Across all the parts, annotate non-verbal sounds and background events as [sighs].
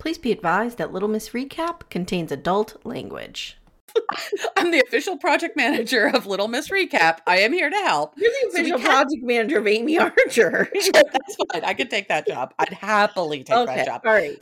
Please be advised that Little Miss Recap contains adult language. [laughs] I'm the official project manager of Little Miss Recap. I am here to help. You're the official can't- project manager of Amye Archer. [laughs] That's fine. I could take that job. I'd happily take okay, that job. all right.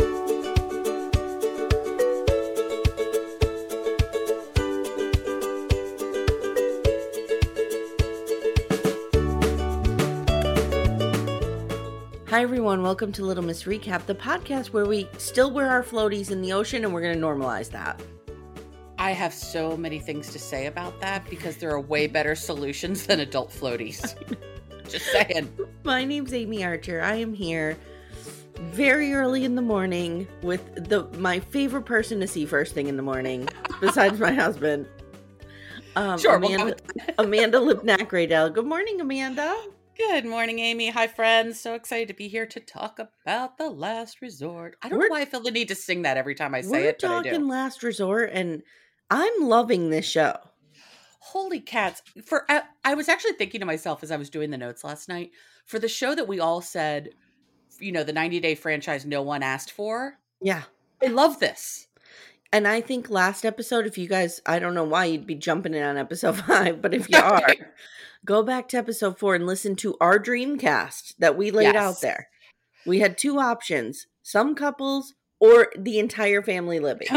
Hi everyone, welcome to Little Miss Recap, the podcast where we still wear our floaties in the ocean and we're going to normalize that. I have so many things to say about that because there are way better solutions than adult floaties. [laughs] Just saying. My name's Amye Archer. I am here very early in the morning with the my favorite person to see first thing in the morning, [laughs] besides my husband. Um, Sure, we'll Amanda, Amanda Lipnack Raydell. Good morning, Amanda. Good morning, Amy. Hi, friends. So excited to be here to talk about the last resort. I don't We're- know why I feel the need to sing that every time I say We're it, but I do. talking last resort, and I'm loving this show. Holy cats. For I, I was actually thinking to myself as I was doing the notes last night for the show that we all said, you know, the 90 day franchise no one asked for. Yeah. I love this. And I think last episode, if you guys, I don't know why you'd be jumping in on episode [laughs] five, but if you [laughs] are, go back to episode four and listen to our Dreamcast that we laid out there. We had two options some couples or the entire family living. [laughs]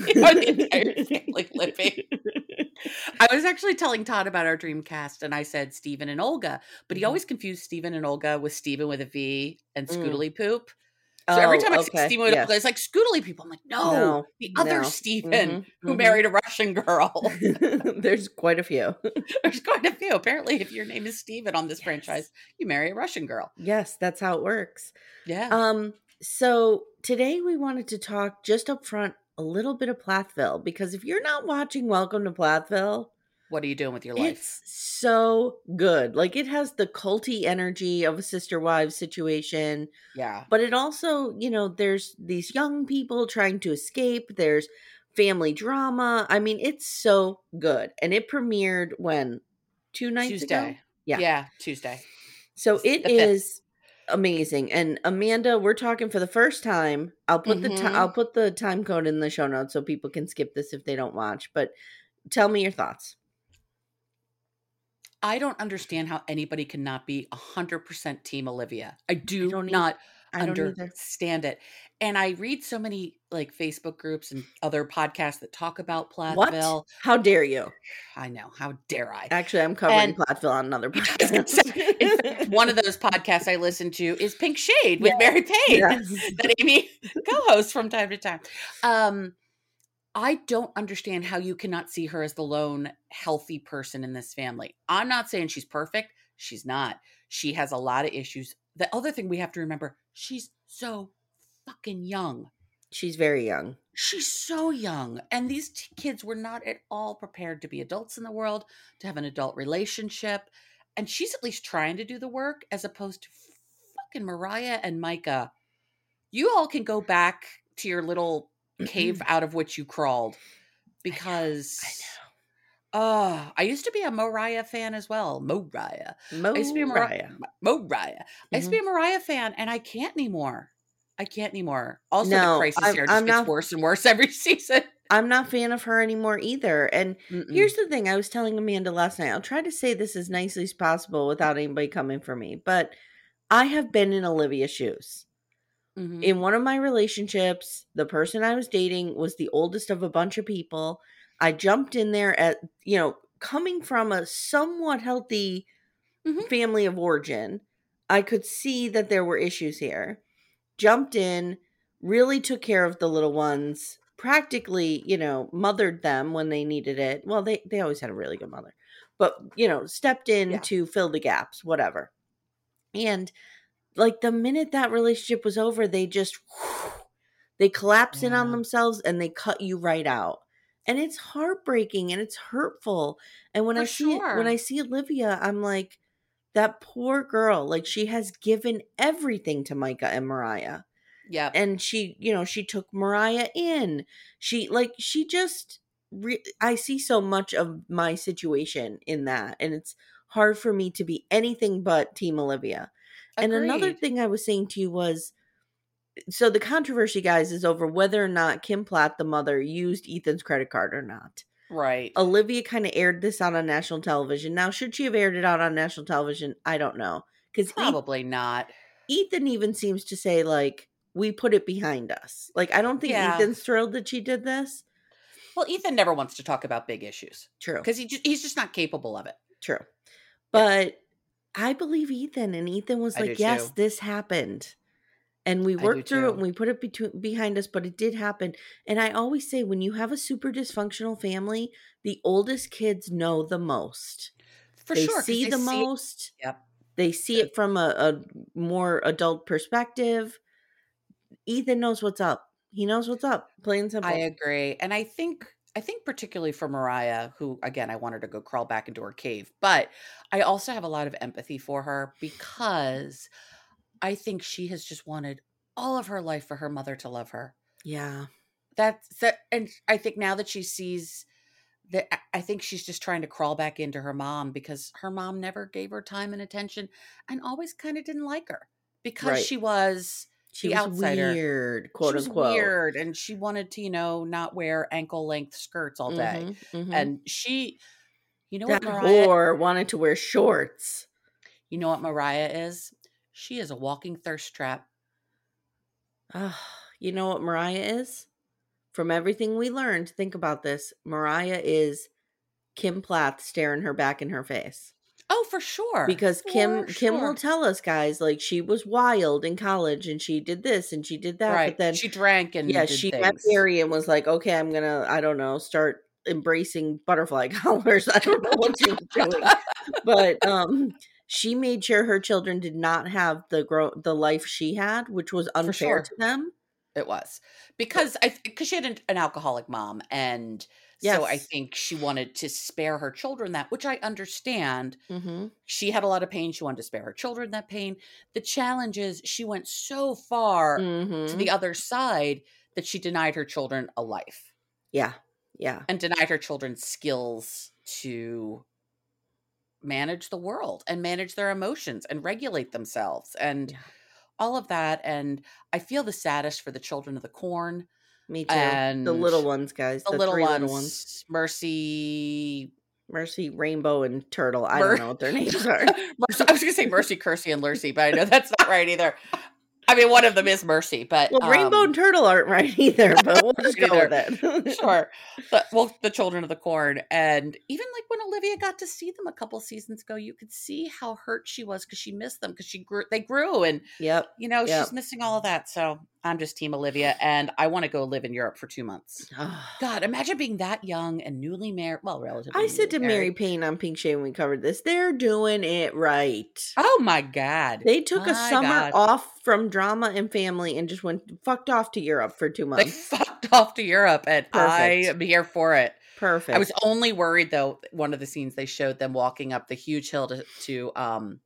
Or the entire family living. I was actually telling Todd about our Dreamcast, and I said Stephen and Olga, but he Mhm. always confused Stephen and Olga with Stephen with a V and Mm. Scootily Poop. So every Oh, time I see Stephen with yes. It's like Scootily people. I'm like, no, No, the other no. Stephen Mhm, who mhm. married a Russian girl. [laughs] There's quite a few. [laughs] There's quite a few. Apparently, if your name is Stephen on this Yes. franchise, you marry a Russian girl. yes, that's how it works. Yeah. Um, so today we wanted to talk just up front a little bit of Plathville because if you're not watching Welcome to Plathville, what are you doing with your life? it's so good. Like it has the culty energy of a sister wives situation, Yeah. but it also, you know, there's these young people trying to escape. There's family drama. I mean, it's so good. And it premiered when two nights ago. Yeah. Yeah, Tuesday. So The it fifth. amazing. And Amanda, we're talking for the first time. I'll put the Mhm. ti- I'll put the time code in the show notes so people can skip this if they don't watch. But tell me your thoughts. I don't understand how anybody cannot be 100% Team Olivia. I do not I either. understand it. And I read so many like Facebook groups and other podcasts that talk about What? How dare you? I know. How dare I? Actually, I'm covering And- Plathville on another I was gonna podcast. one of those podcasts I listen to is Pink Shade with Mary Payne Yes. [laughs] that Amy co-hosts from time to time. Um, I don't understand how you cannot see her as the lone healthy person in this family. I'm not saying she's perfect. She's not. She has a lot of issues. The other thing we have to remember, she's so fucking young. She's very young. She's so young. And these t- kids were not at all prepared to be adults in the world, to have an adult relationship. And she's at least trying to do the work as opposed to fucking Mariah and Micah. You all can go back to your little cave mm-hmm. out of which you crawled because I know. Oh, I used to be a Mariah fan as well. Mariah. know. I used to be a Mariah. Mariah. Mariah. I used to be mm-hmm. a Mariah fan, and I can't anymore. I can't anymore. Also, No, the crisis I'm- here just I'm gets not- worse and worse [laughs] every season. I'm not a fan of her anymore either. And Mm-mm. here's the thing I was telling Amanda last night. I'll try to say this as nicely as possible without anybody coming for me. But I have been in Olivia's shoes. Mhm. In one of my relationships, the person I was dating was the oldest of a bunch of people. I jumped in there at, you know, coming from a somewhat healthy Mhm. family of origin. I could see that there were issues here. Jumped in, really took care of the little ones, practically, you know, mothered them when they needed it. Well, they they always had a really good mother. But, you know, stepped in Yeah. to fill the gaps, whatever. And like the minute that relationship was over, they just [sighs] they collapse in on mm. themselves and they cut you right out. And it's heartbreaking and it's hurtful. And when For I see it, when I see Olivia, I'm like, that poor girl. Like she has given everything to Micah and Mariah. Yeah. And she, you know, she took Mariah in. She like she just re- I see so much of my situation in that and it's hard for me to be anything but team Olivia. And another thing I was saying to you was so the controversy guys is over whether or not Kim Platt the mother used Ethan's credit card or not. Right. Olivia kind of aired this out on national television. Now, should she have aired it out on national television? I don't know. Because Probably not. Ethan even seems to say, like, we put it behind us. Like, I don't think Yeah. Ethan's thrilled that she did this. Well, Ethan never wants to talk about big issues True. because he just, he's just not capable of it. True. But I believe Ethan, and Ethan was I like, do yes, too. this happened. And we I do worked through it too. and we put it between behind us, but it did happen. And I always say when you have a super dysfunctional family, the oldest kids know the most. For they sure. see they the see it- most. Yep. They see it from a, a more adult perspective. Ethan knows what's up. He knows what's up. Plain simple. I agree. And I think I think particularly for Mariah, who again I want her to go crawl back into her cave, but I also have a lot of empathy for her because I think she has just wanted all of her life for her mother to love her. yeah. That's that and I think now that she sees that I- I think she's just trying to crawl back into her mom because her mom never gave her time and attention and always kind of didn't like her because Right. she was She the was outsider. weird, quote she was unquote. weird and she wanted to, you know, not wear ankle length skirts all day. Mhm, mhm. And she, you know that what Mariah, whore wanted to wear shorts. you know what Mariah is? She is a walking thirst trap. Ah, you know what Mariah is? From everything we learned, think about this. Mariah is Kim Plath staring her back in her face. Oh, for sure. Because Kim For Kim will tell us guys like she was wild in college and she did this and she did that right. but then she drank and yeah, she met things. Barry and was like, "Okay, I'm going to I don't know, start embracing butterfly [laughs] collars." I don't know what she was doing. but um she made sure her children did not have the grow the life she had, which was unfair sure. to them. It was because I because she had an, an alcoholic mom, and so I think she wanted to spare her children that, which I understand. Mm-hmm. She had a lot of pain. She wanted to spare her children that pain. The challenge is she went so far to Mm-hmm. the other side that she denied her children a life Yeah. Yeah. and denied her children skills to manage the world and manage their emotions and regulate themselves and Yeah. all of that. And I feel the saddest for the children of the corn. Me too. the little ones, guys. the, The, little, ones, little ones. Mercy. Mercy, Rainbow, and Turtle. I Mer- don't know what their [laughs] names are. Mercy I was going to say Mercy, Cursey, and Lucy, but I know that's not right either. I mean, one of them is Mercy, but Well, Rainbow um, and Turtle aren't right either, [laughs] but we'll just go Either. with it. [laughs] sure. But well, the children of the corn, and even like when Olivia got to see them a couple seasons ago, you could see how hurt she was because she missed them because she grew. They grew, and Yep. you know Yep. she's missing all of that. So I'm just Team Olivia, and I want to go live in Europe for two months. Ah. God, imagine being that young and newly married. Well, relatively. I said to newly Mary. Payne on Pink Shade when we covered this, they're doing it right. "Oh my God!" They took a summer God. off from drama and family and just went fucked off to Europe for two They months. Fucked [laughs] off to Europe, and I am here for it. Perfect. I was only worried though. One of the scenes they showed them walking up the huge hill to, to um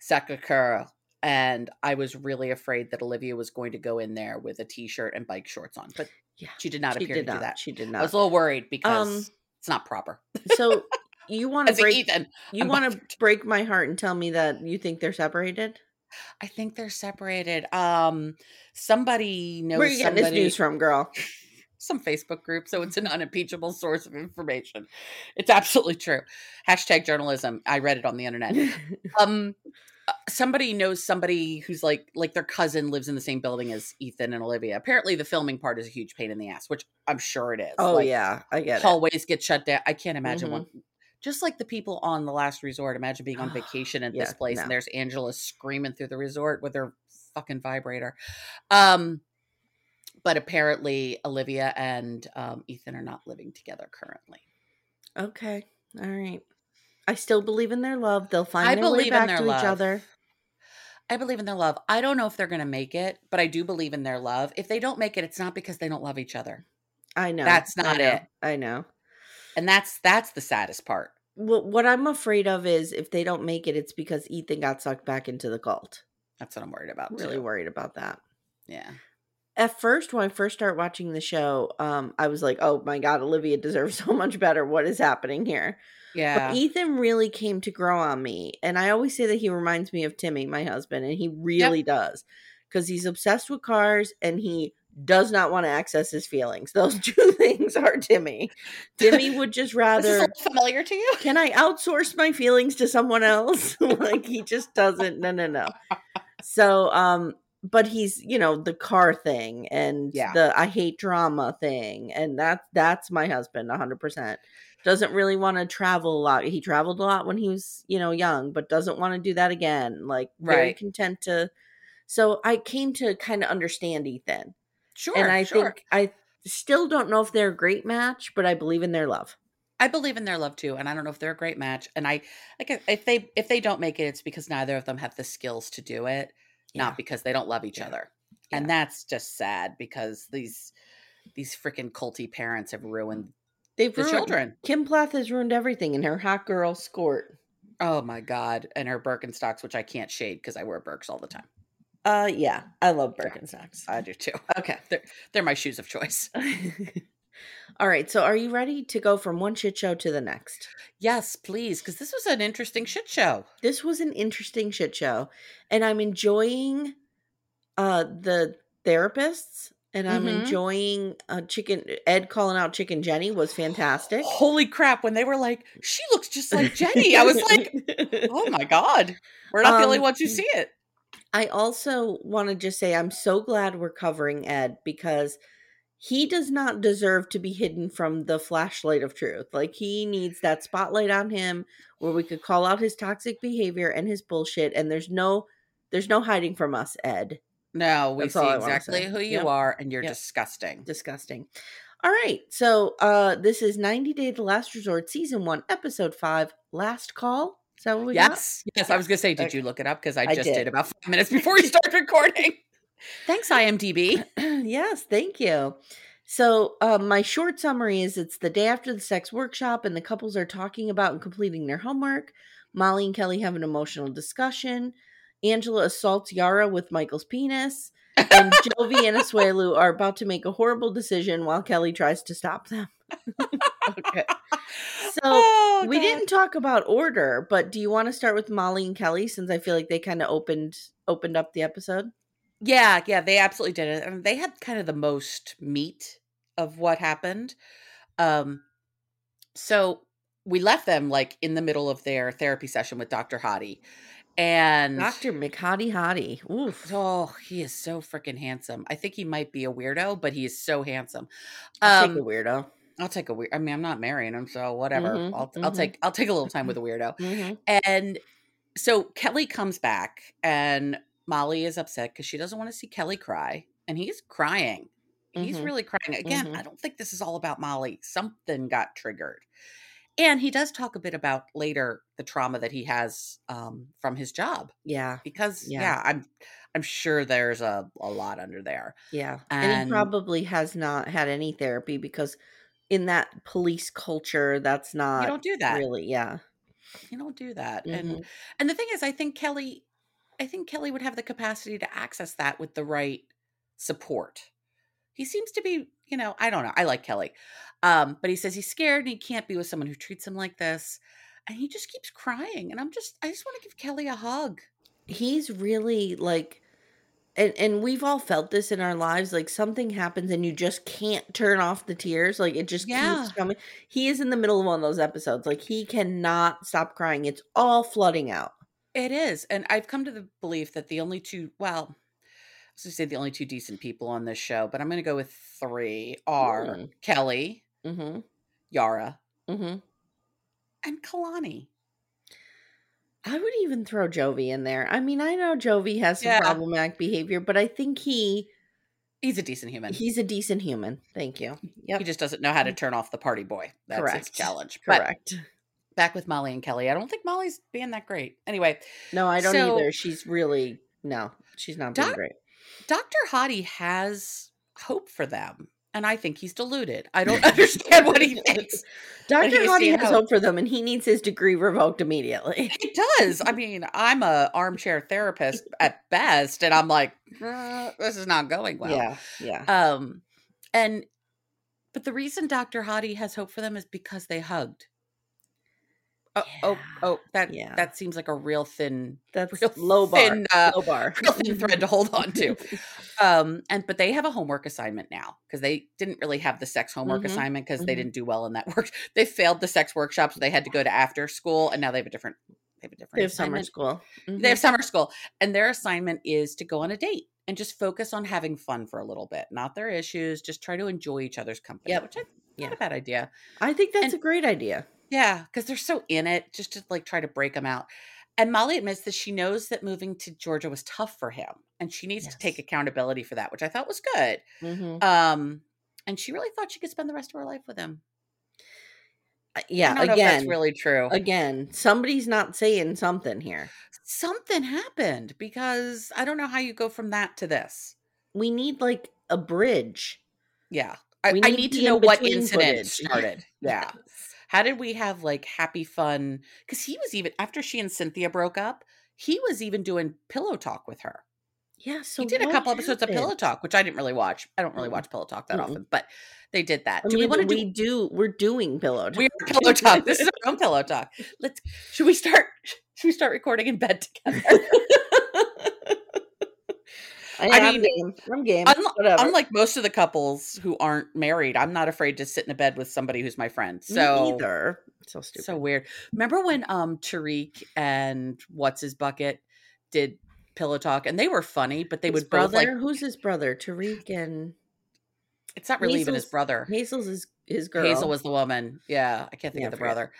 Sacré-Cœur, and I was really afraid that Olivia was going to go in there with a t-shirt and bike shorts on, but Yeah, she did not she appear did to not. do that. She did not. I was a little worried because Um, it's not proper. so [laughs] you want to break Ethan, you want to break my heart and tell me that you think they're separated? I think they're separated. Um, somebody knows Where are you getting somebody. this news from, girl? [laughs] some Facebook group, so it's an unimpeachable source of information. It's absolutely true. Hashtag journalism. I read it on the internet. [laughs] um somebody knows somebody who's like like their cousin lives in the same building as Ethan and Olivia. Apparently, the filming part is a huge pain in the ass, which I'm sure it is. Oh Like, yeah, I get it. hallways get shut down. I can't imagine Mhm. one. Just like the people on the last resort, imagine being on [sighs] vacation at this place no. and there's Angela screaming through the resort with her fucking vibrator. Um, but apparently Olivia and um, Ethan are not living together currently. Okay, all right. I still believe in their love. They'll find I their way back their to love. each other. I believe in their love. I don't know if they're going to make it, but I do believe in their love. If they don't make it, it's not because they don't love each other. I know That's I not know, it. I know. And that's that's the saddest part. What what I'm afraid of is if they don't make it, it's because Ethan got sucked back into the cult. That's what I'm worried about. Really too. worried about that. Yeah. At first, when I first start watching the show, um, I was like, "Oh my god, Olivia deserves [laughs] so much better. What is happening here?" Yeah. But Ethan really came to grow on me, and I always say that he reminds me of Timmy, my husband, and he really does because he's obsessed with cars and he does not want to access his feelings. Those [laughs] two things are Timmy. Timmy [laughs] would just rather familiar to you? can I outsource my feelings to someone else? [laughs] like he just doesn't. No, no, no. So, um, but he's you know the car thing and Yeah. the I hate drama thing, and that that's my husband, hundred percent. Doesn't really want to travel a lot. He traveled a lot when he was you know young, but doesn't want to do that again. Like very Right. content to. So I came to kind of understand Ethan, Sure. and I sure. think I still don't know if they're a great match, but I believe in their love. I believe in their love too, and I don't know if they're a great match. And I like if- if they if they don't make it, it's because neither of them have the skills to do it, Yeah. not because they don't love each Yeah. other. Yeah. And that's just sad because these these freaking culty parents have ruined They've the ruined- children. Kim Plath has ruined everything in her hot girl skort. Oh my god! And her Birkenstocks, which I can't shade because I wear Birks all the time. Uh, yeah, I love. Birkenstocks. I do too. Okay. [laughs] They're they're my shoes of choice. [laughs] All right. So, are you ready to go from one shit show to the next? Yes, please, because this was an interesting shit show. This was an interesting shit show, and I'm enjoying uh the therapists, and I'm Mhm. enjoying uh chicken. Ed calling out Chicken Jenny was fantastic. Holy crap! When they were like, "She looks just like Jenny," I was like, [laughs] "Oh my god, we're not the only Um, ones who see it." I also want to just say I'm so glad we're covering Ed because he does not deserve to be hidden from the flashlight of truth. Like he needs that spotlight on him where we could call out his toxic behavior and his bullshit and there's no there's no hiding from us, Ed. No, we That's see exactly who you Yep. are, and you're Yep. disgusting. Disgusting. All right. So, uh this is 90 Day the Last Resort season 1 episode 5 Last Call. Is that what we got? Yes, yes. I was gonna say, did Okay. you look it up? Because I I just did. did. about five minutes before we started recording. Thanks, [laughs] IMDb. [clears throat] yes, thank you. So, um, my short summary is it's the day after the sex workshop, and the couples are talking about and completing their homework. Molly and Kelly have an emotional discussion. Angela assaults Yara with Michael's penis, and [laughs] Jovi and Asuelu are about to make a horrible decision while Kelly tries to stop them. Okay. So, Oh, we didn't talk about order, but do you want to start with Molly and Kelly since I feel like they kind of opened opened up the episode? Yeah, yeah, they absolutely did it. And they had kind of the most meat of what happened. Um so we left them like in the middle of their therapy session with Dr. Hottie. And Dr. McHottie Hottie. Oof. oh, he is so freaking handsome. I think he might be a weirdo, but he is so handsome. I think Um a weirdo. I'll take a weird I mean, I'm not marrying him, so whatever. Mhm, I'll I'll mhm. take I'll take a little time with a weirdo. Mm-hmm. And so Kelly comes back, and Molly is upset because she doesn't want to see Kelly cry, and he's crying. He's Mhm. really crying. Again, Mhm. I don't think this is all about Molly. Something got triggered. And he does talk a bit about later the trauma that he has um, from his job Yeah, because Yeah. yeah. I'm I'm sure there's a, a lot under there. yeah. And, And- he probably has not had any therapy because in that police culture, that's not you don't do that. really. Yeah. You don't do that. Mhm. And and the thing is, I think Kelly, I think Kelly would have the capacity to access that with the right support. He seems to be, you know, I don't know. I like Kelly, um, but he says he's scared and he can't be with someone who treats him like this, and he just keeps crying. And I'm just, I just want to give Kelly a hug. He's really like, and and we've all felt this in our lives. Like something happens and you just can't turn off the tears. Like it just Yeah. keeps coming. He is in the middle of one of those episodes. Like he cannot stop crying. It's all flooding out. It is. And I've come to the belief that the only two, well, I was going to say the only two decent people on this show, but I'm going to go with three are Mm. Kelly, Mm-hmm. Yara, Mm-hmm. and Kalani. I would even throw Jovi in there. I mean, I know Jovi has some Yeah. problematic behavior, but I think he He's a decent human. he's a decent human. Thank you. Yep. He just doesn't know how to turn off the party boy. That's his Correct. challenge. But Correct. back with Molly and Kelly. I don't think Molly's being that great. Anyway, No, I don't So- either. She's really no, she's not being Doc- great. Dr. Hottie has hope for them. And I think he's deluded. I don't [laughs] understand what he thinks. [laughs] Dr. Hottie has hope. hope for them, and he needs his degree revoked immediately. He does. I [laughs] mean, I'm a armchair therapist at best, and I'm like, "Uh, this is not going well. Yeah, yeah. Um, and but the reason Dr. Hottie has hope for them is because they hugged. Oh, oh, Yeah. oh, that Yeah. that seems like a real thin, [laughs] That's real low bar. thin, uh, low bar. real thin thread to hold on to. [laughs] Um, and but they have a homework assignment now because they didn't really have the sex homework Mhm, assignment because they mhm. didn't do well in that [laughs] work. They failed the sex workshop, so they had to go to after school, and now they have a different. They have a different. They have summer school. They have Mhm. summer school, and their assignment is to go on a date and just focus on having fun for a little bit, not their issues. Just try to enjoy each other's company. Yeah, which I, Yeah. not a bad idea. I think that's and- a great idea. Yeah, because they're so in it, just to like try to break them out. And Molly admits that she knows that moving to Georgia was tough for him, and she needs to take accountability for that, which I thought was good. Mhm. Um, and she really thought she could spend the rest of her life with him. Uh, I Yeah, don't know if again, that's really true. again, somebody's not saying something here. Something happened because I don't know how you go from that to this. We need like a bridge. Yeah, I, We I need need to know what incident footage. started. [laughs] Yeah. How did we have like happy fun? Because he was even after she and Cynthia broke up, he was even doing pillow talk with her. Yeah, so he did a couple episodes of Pillow? Talk, which I didn't really watch. I don't really mm. watch Pillow Talk that Mm-mm. often, but they did that. I do we want to we do? do we're doing pillow talk. We're [laughs] Pillow Talk. This is our own [laughs] Pillow Talk. Let's. Should we start? [laughs] Should we start recording in bed together? I, I am game. I'm game. Unlike, unlike most of the couples who aren't married, I'm not afraid to sit in a bed with somebody who's my friend. So either. So stupid. So weird. Remember when um Tarik and what's his bucket did pillow talk and they were funny, but they his would both brother. like Who's his brother? Tarik and it's not really even his brother. Hazel's his his girl. Hazel was the woman. Yeah, I can't think Yeah, of the I brother.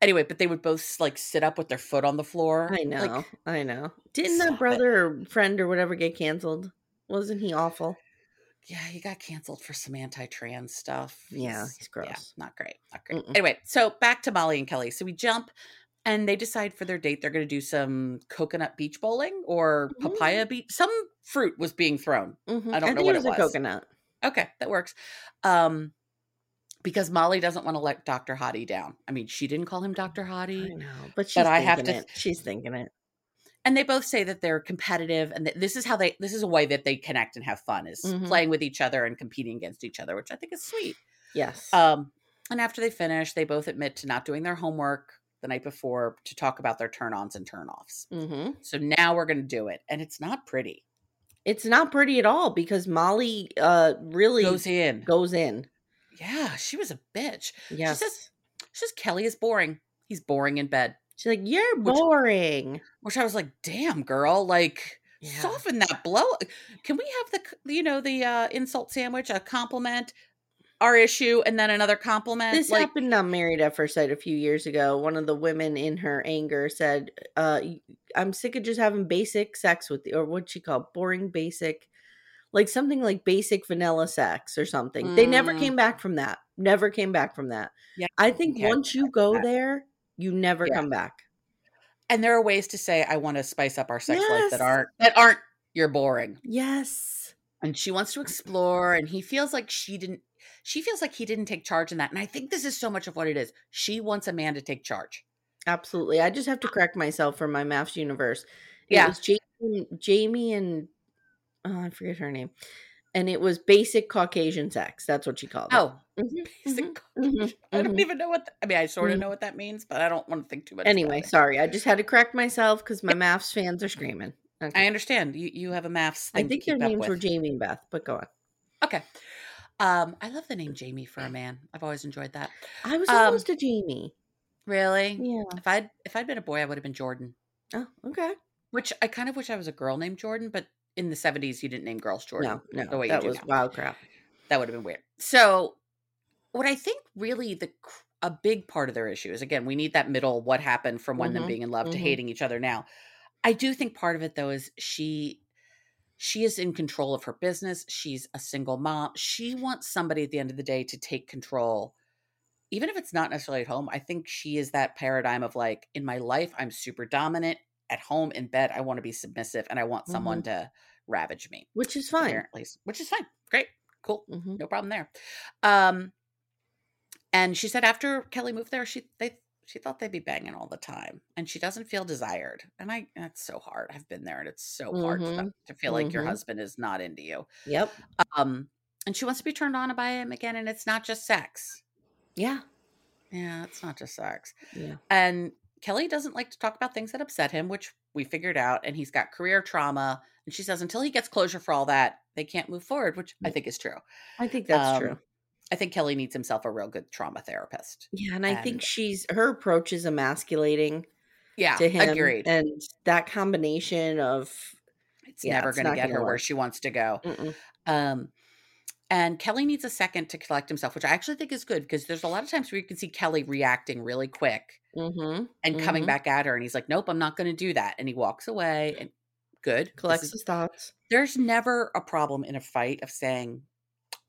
Anyway, but they would both like sit up with their foot on the floor. I know. Like, I know. Didn't that brother or friend or whatever get canceled? Wasn't he awful? yeah, he got canceled for some anti-trans stuff. Yeah, he's Yeah, gross. not great. Not great. Mm-mm. Anyway, so back to Molly and Kelly. So we jump and they decide for their date they're going to do some coconut beach bowling or papaya beach. Some fruit was being thrown. Mhm. I don't know think what it was it a was. coconut. Okay, that works. Um, because Molly doesn't want to let Dr. Hottie down. I mean, she didn't call him Dr. Hottie. I know, but she's But I have thinking to- it. She's thinking it. And they both say that they're competitive and that this is how they this is a way that they connect and have fun is Mhm. playing with each other and competing against each other, which I think is sweet. Yes. Um, and after they finish, they both admit to not doing their homework the night before to talk about their turn-ons and turn-offs. hmm So now we're going to do it, and it's not pretty. It's not pretty at all because Molly uh really Goes in. goes in. Yeah, she was a bitch. Yes. She says, she says Kelly is boring. He's boring in bed. She's like, You're boring. which I was like, damn, girl, like Yeah. soften that blow. Can we have the, you know, the uh, insult sandwich, a compliment, our issue, and then another compliment? This like, happened on Married at First Sight a few years ago. One of the women in her anger said, uh, I'm sick of just having basic sex with you, or what she called boring basic, like something like basic vanilla sex or something. They never Mm. came back from that. Never came back from that. Yeah, I think once you go that. there, you never Yeah. come back. and there are ways to say, I want to spice up our sex life that aren't that aren't you're boring. Yes. And she wants to explore, and he feels like she didn't. She feels like he didn't take charge in that, and I think this is so much of what it is. She wants a man to take charge. Absolutely. I just have to correct myself for my MAFS universe. It Yeah. Jamie, Jamie and oh, I forget her name. And it was basic Caucasian sex. That's what she called it. Oh, Mhm, [laughs] basic mhm, Caucasian. mhm, I don't mhm. even know what. th- I mean, I sort of know what that means, but I don't want to think too much. about Anyway, it. sorry. I just had to correct myself because my MAFS fans are screaming. Okay. I understand. You you have a MAFS I think their names were. Jamie and Beth, but go on. Okay. Um, I love the name Jamie for a man. I've always enjoyed that. I was Um, almost a Jamie. Really? Yeah. If I'd if I'd been a boy, I would have been Jordan. Oh, okay. which I kind of wish I was a girl named Jordan, but in the 70s, you didn't name girls Jordan. No, no, the way that you was now. wild crap. That would have been weird. So, what I think really the a big part of their issue is again, we need that middle what happened from when them Mhm, being in love to mhm. hating each other now. I do think part of it though is she she is in control of her business. She's a single mom. She wants somebody at the end of the day to take control. Even if it's not necessarily at home, I think she is that paradigm of like in my life I'm super dominant. At home in bed I want to be submissive and I want someone to ravage me Which is fine. apparently, which is fine. Great, cool, hmm no problem there. Um, and she said after Kelly moved there, she they she thought they'd be banging all the time, and she doesn't feel desired. And I, that's so hard. I've been there, and it's so hard to, to feel like your mhm. husband is not into you. Yep. Um, and she wants to be turned on by him again, and it's not just sex. Yeah. Yeah, it's not just sex. Yeah. And Kelly doesn't like to talk about things that upset him, which we figured out. And he's got career trauma. And she says until he gets closure for all that, they can't move forward, which I think is true. I think that's Um, true. I think Kelly needs himself a real good trauma therapist. Yeah, and I think she's her approach is emasculating Yeah, to him. agreed. And that combination of it's yeah, never going to get her where she wants to go. mm-mm. Um, and Kelly needs a second to collect himself, which I actually think is good because there's a lot of times where you can see Kelly reacting really quick Mhm, and coming mhm. back at her, and he's like, "Nope, I'm not going to do that," and he walks away. And good, collects is- his thoughts. there's never a problem in a fight of saying,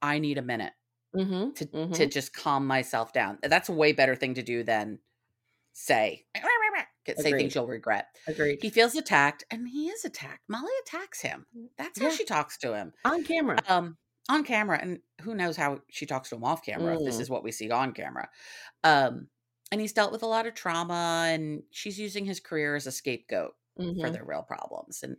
"I need a minute." Mm-hmm. to to just calm myself down. That's a way better thing to do than say say Agreed. things you'll regret. Agreed. He feels attacked, and he is attacked. Molly attacks him. That's how Yeah. she talks to him On camera. um, on camera, and who knows how she talks to him off camera. If this Mm. is what we see on camera, um, and he's dealt with a lot of trauma, and she's using his career as a scapegoat for Mhm. their real problems. And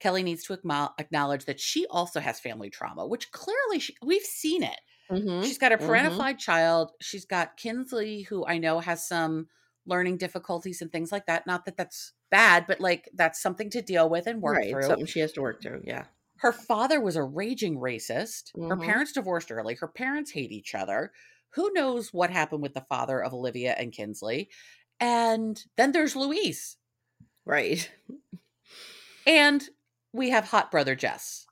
Kelly needs to acknowledge that she also has family trauma, which clearly she, we've seen it. Mhm, She's got a mhm. parentified child. She's got Kinsley, who I know has some learning difficulties and things like that. Not that that's bad, but like that's something to deal with and work right. through. Something she has to work through. Yeah. Her father was a raging racist. Her Mhm. parents divorced early. Her parents hate each other. Who knows what happened with the father of Olivia and Kinsley? And then there's Louise. Right. And we have hot brother Jess.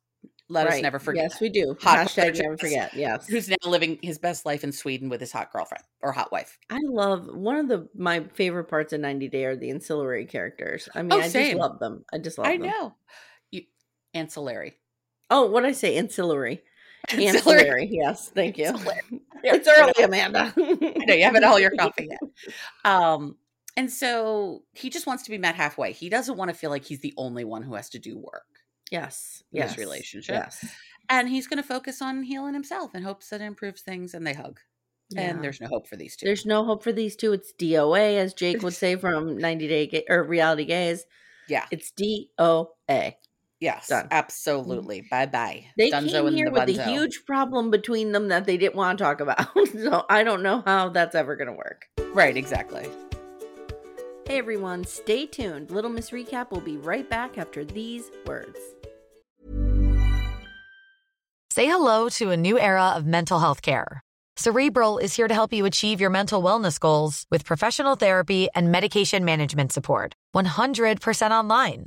Let us never forget. Yes, we do. Hot Hashtag brother never Jess. forget. Yes. Who's now living his best life in Sweden with his hot girlfriend or hot wife. I love one of the my favorite parts of 90 Day are the ancillary characters. I mean, Oh, I same. just love them. I just love I them. I know. Ancillary. Oh, what did I say? Ancillary. Ancillary. Ancillary. Yes. Thank you. Ancillary. [laughs] it's early, Amanda. I know you haven't all your [laughs] coffee yet. Um, and so he just wants to be met halfway. He doesn't want to feel like he's the only one who has to do work. Yes. in this Yes. relationship. Yes. And he's going to focus on healing himself in hopes that it improves things and they hug. Yeah. And there's no hope for these two. There's no hope for these two. It's DOA, as Jake would say from 90 Day Ga- or Reality Gaze. yeah. It's DOA. Yes. done. Mm-hmm. Absolutely. Bye bye. They Dunzo came and here the with a huge problem between them that they didn't want to talk about. [laughs] so I don't know how that's ever going to work. Right. Exactly. Hey everyone, stay tuned. Little Miss Recap will be right back after these words. Say hello to a new era of mental health care. Cerebral is here to help you achieve your mental wellness goals with professional therapy and medication management support. 100% online.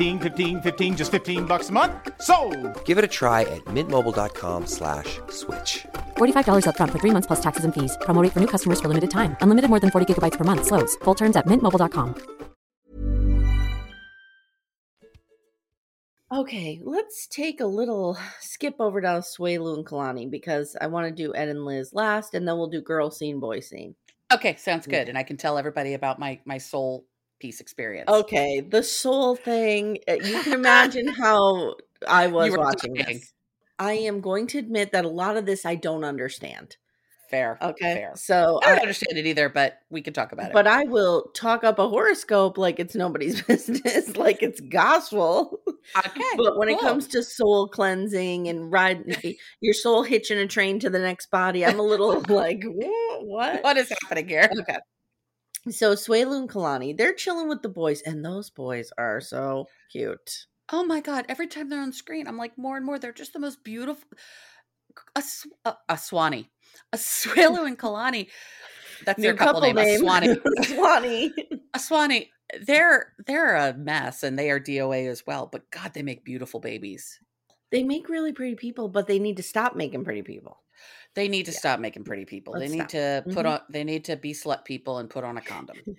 15, 15, 15, just 15 bucks a month. So give it a try at mintmobile.com slash switch. $45 up front for three months plus taxes and fees. Promote for new customers for limited time. Unlimited more than 40 gigabytes per month. Slows. Full terms at mintmobile.com. Okay, let's take a little skip over to Suelu and Kalani because I want to do Ed and Liz last, and then we'll do girl scene, boy scene. Okay, sounds hmm. good. And I can tell everybody about my my soul piece experience. Okay, the soul thing. uh, You can [laughs] imagine how I was watching this. I am going to admit that a lot of this I don't understand. Fair. Okay, Fair. so I don't I, understand it either, but we can talk about it. but I will talk up a horoscope like it's nobody's [laughs] business, like it's gospel. [laughs] okay. But when it comes to soul cleansing and riding your soul hitching a train to the next body, I'm a little like, what? what is happening here? Okay. So Swelu and Kalani, they're chilling with the boys, and those boys are so cute. Oh my god! Every time they're on screen, I'm like more and more. They're just the most beautiful. A, a, a Swanee, a and Kalani. That's their couple, name. A Swanee. Swanee. [laughs] a Swanee. They're they're a mess, and they are DOA as well. But God, they make beautiful babies. They make really pretty people, but they need to stop making pretty people. They need to stop making pretty people. Let's they need stop. to put Mhm. on. They need to be slut people and put on a condom. [laughs]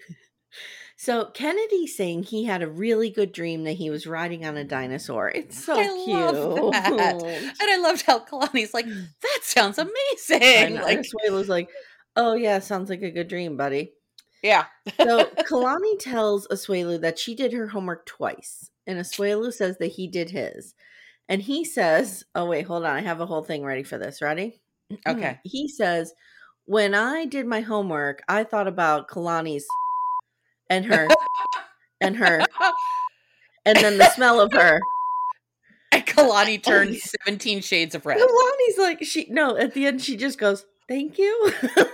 So Kennedy saying he had a really good dream that he was riding on a dinosaur. It's [laughs] so I cute. And I loved how Kalani's like, [laughs] that sounds amazing. know. Like, And Swalu's like, "Oh yeah, sounds like a good dream, buddy." yeah. So Kalani tells Asuelu that she did her homework twice, and Asuelu says that he did his. And he says, "Oh wait, hold on, I have a whole thing ready for this. Ready?" Okay. Mm-hmm. He says, "When I did my homework, I thought about Kalani's and her and her, [laughs] and then the smell of her." And Kalani [laughs] turned 17 shades of red. Kalani's like, she no. At the end, she just goes, "Thank you." [laughs]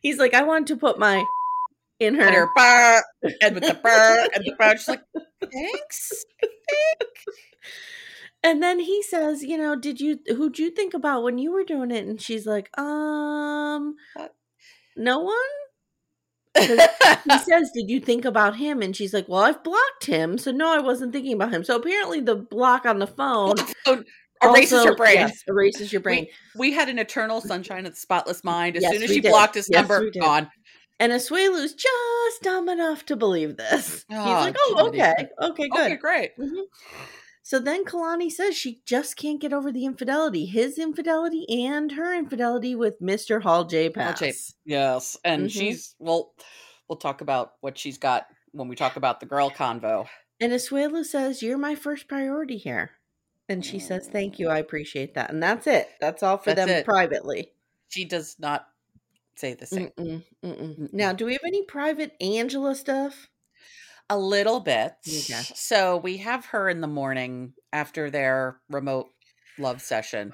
He's like, "I wanted to put my in her." And her burr, and with the burr, and the burr. She's like, thanks. And then he says, you know, did you who'd you think about when you were doing it? And she's like, um, Uh, no one. He [laughs] says, did you think about him? And she's like, well, I've blocked him, so no, I wasn't thinking about him. So apparently, the block on the phone [laughs] Phone erases also- your brain. yes, erases your brain. We had an eternal sunshine of the spotless mind. As Yes, soon as she did. blocked his Yes, number, we gone. And Asuelu's just dumb enough to believe this. He's Oh, like, oh, okay, okay, good. Okay, great. Mhm. So then Kalani says she just can't get over the infidelity, his infidelity and her infidelity with Mr. Hall J. Pass. Okay, Yes, and Mhm. she's well. We'll talk about what she's got when we talk about the girl convo. And Asuelu says, You're my first priority here. And she says, Thank you. I appreciate that. And that's it. That's all for That's them it. privately. She does not say the same. Mm-mm. Mm-mm. Now, do we have any private Angela stuff? A little bit. Okay. So we have her in the morning after their remote love session.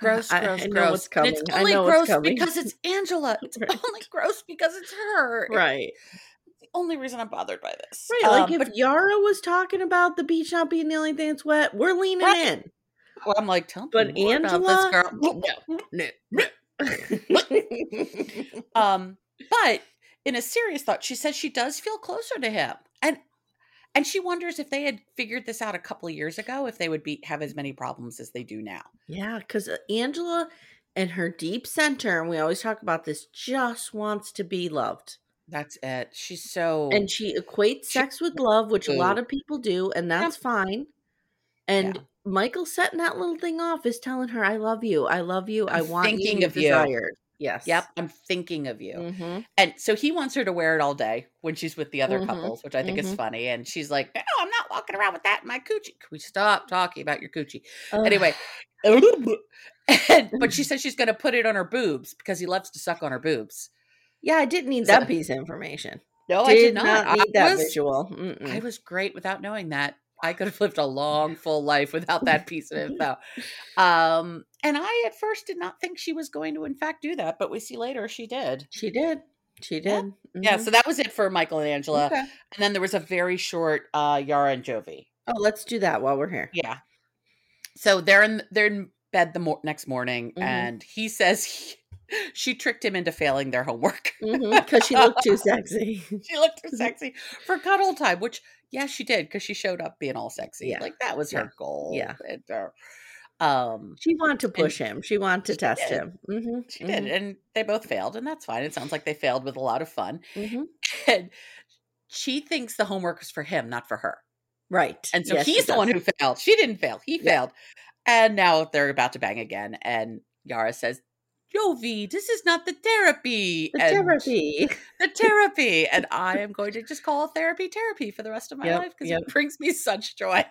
Gross, [sighs] gross, I know gross. It's I only gross because it's Angela. [laughs] It's Right. only gross because it's her. It's Right. the only reason I'm bothered by this. Right. Like Um, if but Yara was talking about the beach not being the only thing that's wet, we're leaning Right. in. well, I'm like, tell me But more about this girl. [laughs] No, no, no. [laughs] Um, but in a serious thought, she says she does feel closer to him, and and she wonders if they had figured this out a couple of years ago, if they would be have as many problems as they do now. Yeah, because uh, Angela and her deep center, and we always talk about this, just wants to be loved. That's it. She's so And she equates She- sex with love, which a lot of people do, and that's fine. And Yeah. Michael setting that little thing off is telling her, I love you. I love you. I I'm want thinking you of you." Yes. Yep, I'm thinking of you. hmm And so he wants her to wear it all day when she's with the other Mhm, couples, which I think is mhm. funny. And she's like, "No, I'm not walking around with that in my coochie." Can we stop talking about your coochie? Anyway, [laughs] and, but she says she's going to put it on her boobs because he loves to suck on her boobs. yeah, I didn't need So- that piece of information. No, did I did not. need I that was, visual. Mm-mm. I was great without knowing that. I could have lived a long, full life without that piece of info. Um, and I at first did not think she was going to, in fact, do that, but we see later she did. she did. She did. Yeah, Mhm. so that was it for Michael and Angela. Okay. And then there was a very short uh, Yara and Jovi. Oh, let's do that while we're here. Yeah. So they're in they're in bed the next morning, Mhm. and he says [laughs] he, she tricked him into failing their homework. Because Mm-hmm, she looked too sexy. [laughs] she looked too [laughs] sexy for cuddle time, which yes, she did because she showed up being all sexy. Yeah. Like that was Yeah. her goal. Yeah. And, uh, um, She wanted to push him. She wanted to She test did. him. Mm-hmm. she did, and they both failed, and that's fine. It sounds like they failed with a lot of fun. hmm [laughs] And she thinks the homework is for him, not for her. Right. And so Yes, he's the does. one who failed. She didn't fail. He Yeah. failed. And now they're about to bang again. And Yara says, Jovi, this is not the therapy. The and therapy. [laughs] The therapy. and I am going to just call therapy therapy for the rest of my Yep, life because yep. it brings me such joy.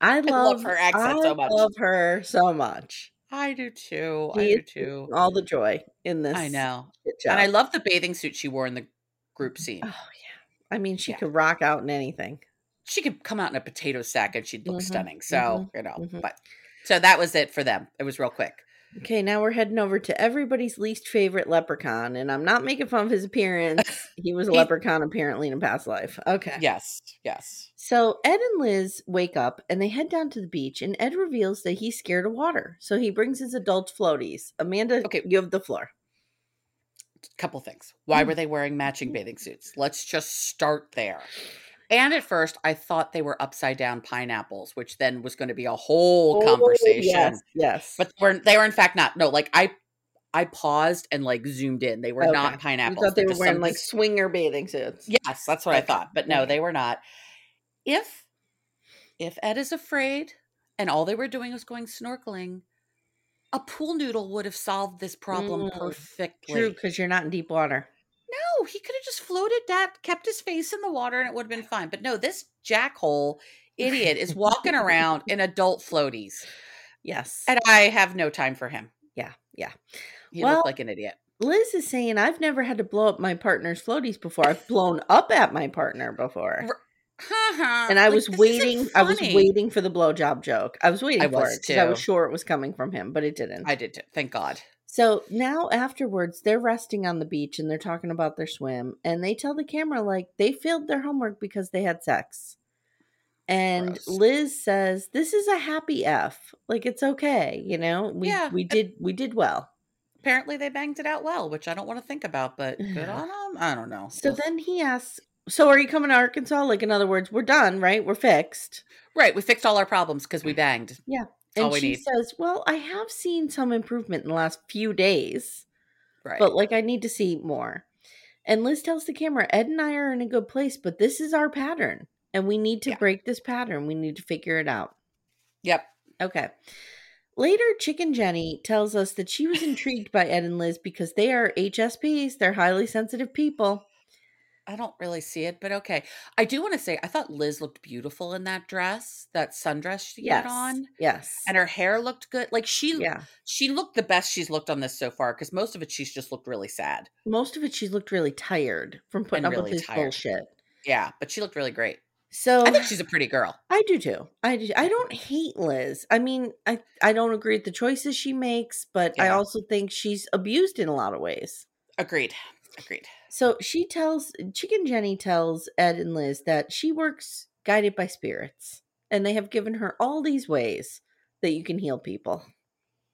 I [laughs] love, love her accent so I much. love her so much. I do too. She I do too. All the joy in this. I know. And I love the bathing suit she wore in the group scene. Oh yeah. I mean, she Yeah. could rock out in anything. She could come out in a potato sack and she'd look Mhm, stunning. So, mhm, you know, mhm. but so that was it for them. It was real quick. Okay, now we're heading over to everybody's least favorite leprechaun, and I'm not making fun of his appearance. [laughs] He was a He- leprechaun apparently in a past life. Okay. Yes. Yes. So Ed and Liz wake up and they head down to the beach, and Ed reveals that he's scared of water. So he brings his adult floaties. Amanda, Okay. you have the floor. A couple things. Why Mm. were they wearing matching bathing suits? Let's just start there. And at first, I thought they were upside down pineapples, which then was going to be a whole Oh, conversation. yes, yes. But they were they were in fact not. No, like I I paused and like zoomed in. They were Okay. not You pineapples. thought they They're were wearing some like swinger bathing suits. Yes, that's what I thought. But no, okay. they were not. If if Ed is afraid and all they were doing was going snorkeling, a pool noodle would have solved this problem Mm, perfectly. True, because you're not in deep water. No, he could have just floated that, kept his face in the water, and it would have been fine. But no, this jackhole idiot is walking around [laughs] in adult floaties, Yes. and I have no time for him. yeah, yeah. He Well, looked like an idiot. Liz is saying I've never had to blow up my partner's floaties before. I've blown up at my partner before. And I like, was waiting. I was waiting for the blowjob joke. I was waiting I for was it because I was sure it was coming from him, but it didn't. I did too. Thank God. So now afterwards, they're resting on the beach and they're talking about their swim, and they tell the camera like they failed their homework because they had sex. And Gross. Liz says, "This is a happy f. Like it's okay, you know. We Yeah, we did we did well." Apparently, they banged it out well, which I don't want to think about, but good [sighs] on them. I don't know. So Ugh. then he asks, "So are you coming to Arkansas? Like in other words, we're done, right? We're fixed." right, we fixed all our problems because we banged. Yeah. That's all And we she need. says, "Well, I have seen some improvement in the last few days." Right. but like I need to see more. And Liz tells the camera, Ed and I are in a good place, but this is our pattern. And we need to Yeah. break this pattern. We need to figure it out. yep. Okay. Later, Chicken Jenny tells us that she was intrigued by Ed and Liz because they are HSPs. They're highly sensitive people. I don't really see it, but okay. I do want to say I thought Liz looked beautiful in that dress, that sundress she Yes. had on. Yes. And her hair looked good. Like she yeah. she looked the best she's looked on this so far because most of it she's just looked really sad. Most of it, she looked really tired from putting And up really with his tired. bullshit. Yeah, but she looked really great. So I think she's a pretty girl. I do too. I do. I don't hate Liz. I mean, I I don't agree with the choices she makes, but I also think she's abused in a lot of ways. Agreed. Agreed. So she tells Chicken Jenny tells Ed and Liz that she works guided by spirits, and they have given her all these ways that you can heal people.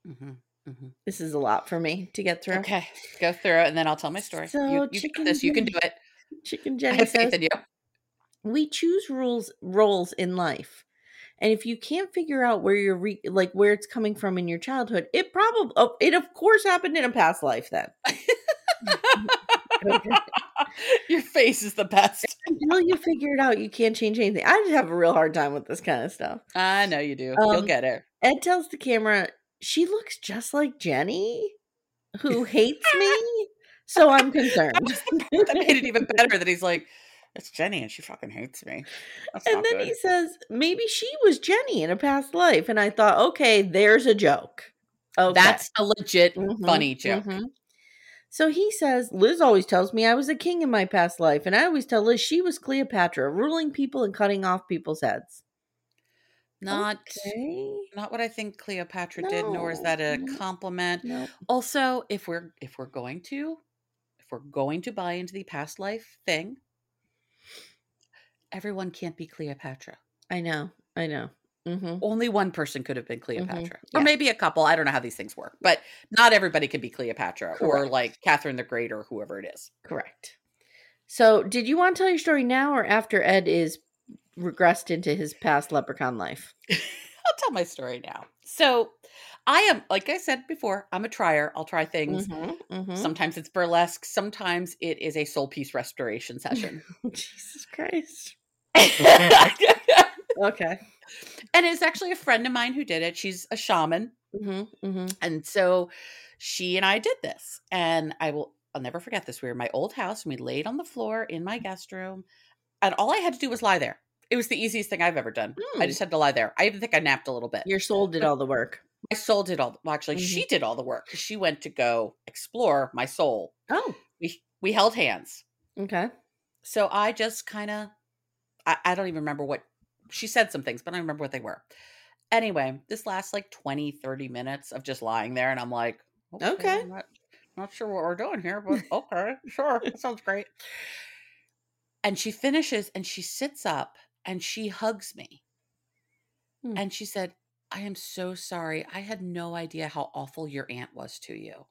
hmm hmm This is a lot for me to get through. Okay, go through it and then I'll tell my story. So, you you chicken this. You can do it. Chicken [laughs] Jenny says we choose rules roles in life. And if you can't figure out where you're re- like where it's coming from in your childhood, it probably oh, it of course happened in a past life then. [laughs] [laughs] [laughs] Your face is the best. [laughs] Until you figure it out, you can't change anything. I just have a real hard time with this kind of stuff. I know you do. You'll Um, get it. Ed tells the camera, she looks just like Jenny, who hates me. So I'm [laughs] concerned. That made it even better that he's like, it's Jenny and she fucking hates me. That's and then good. he says, maybe she was Jenny in a past life. And I thought, okay, there's a joke. Okay. That's a legit Mhm, funny joke. mhm. So he says, Liz always tells me I was a king in my past life, and I always tell Liz she was Cleopatra, ruling people and cutting off people's heads. Not Okay. not what I think Cleopatra did, nor is that a compliment. No. Also, if we're if we're going to if we're going to buy into the past life thing, everyone can't be Cleopatra. I know. I know. Hmm Only one person could have been Cleopatra, yeah. or maybe a couple. I don't know how these things work, but not everybody can be Cleopatra or like Catherine the Great or whoever it is. Correct. So, did you want to tell your story now or after Ed is regressed into his past leprechaun life? [laughs] I'll tell my story now. So, I am like I said before, I'm a trier. I'll try things. Mhm, mhm. Sometimes it's burlesque. Sometimes it is a soul piece restoration session. [laughs] Jesus Christ. [laughs] Okay. and it's actually a friend of mine who did it. She's a shaman. Mm-hmm, mm-hmm. And so she and I did this. And I will I'll never forget this. We were in my old house and we laid on the floor in my guest room. And all I had to do was lie there. It was the easiest thing I've ever done. I Hmm. just had to lie there. I even think I napped a little bit. Your soul did all the work. My soul did all well, actually, she did all the work. She went to go explore my soul. Oh, We we held hands. okay. So I just kind of I, I don't even remember what she said some things, but I don't remember what they were. Anyway, this lasts like 20, 30 minutes of just lying there, and I'm like, Okay. I'm not, not sure what we're doing here, but [laughs] okay, sure. That sounds great. And she finishes and she sits up and she hugs me. Hmm. And she said, I am so sorry. I had no idea how awful your aunt was to you.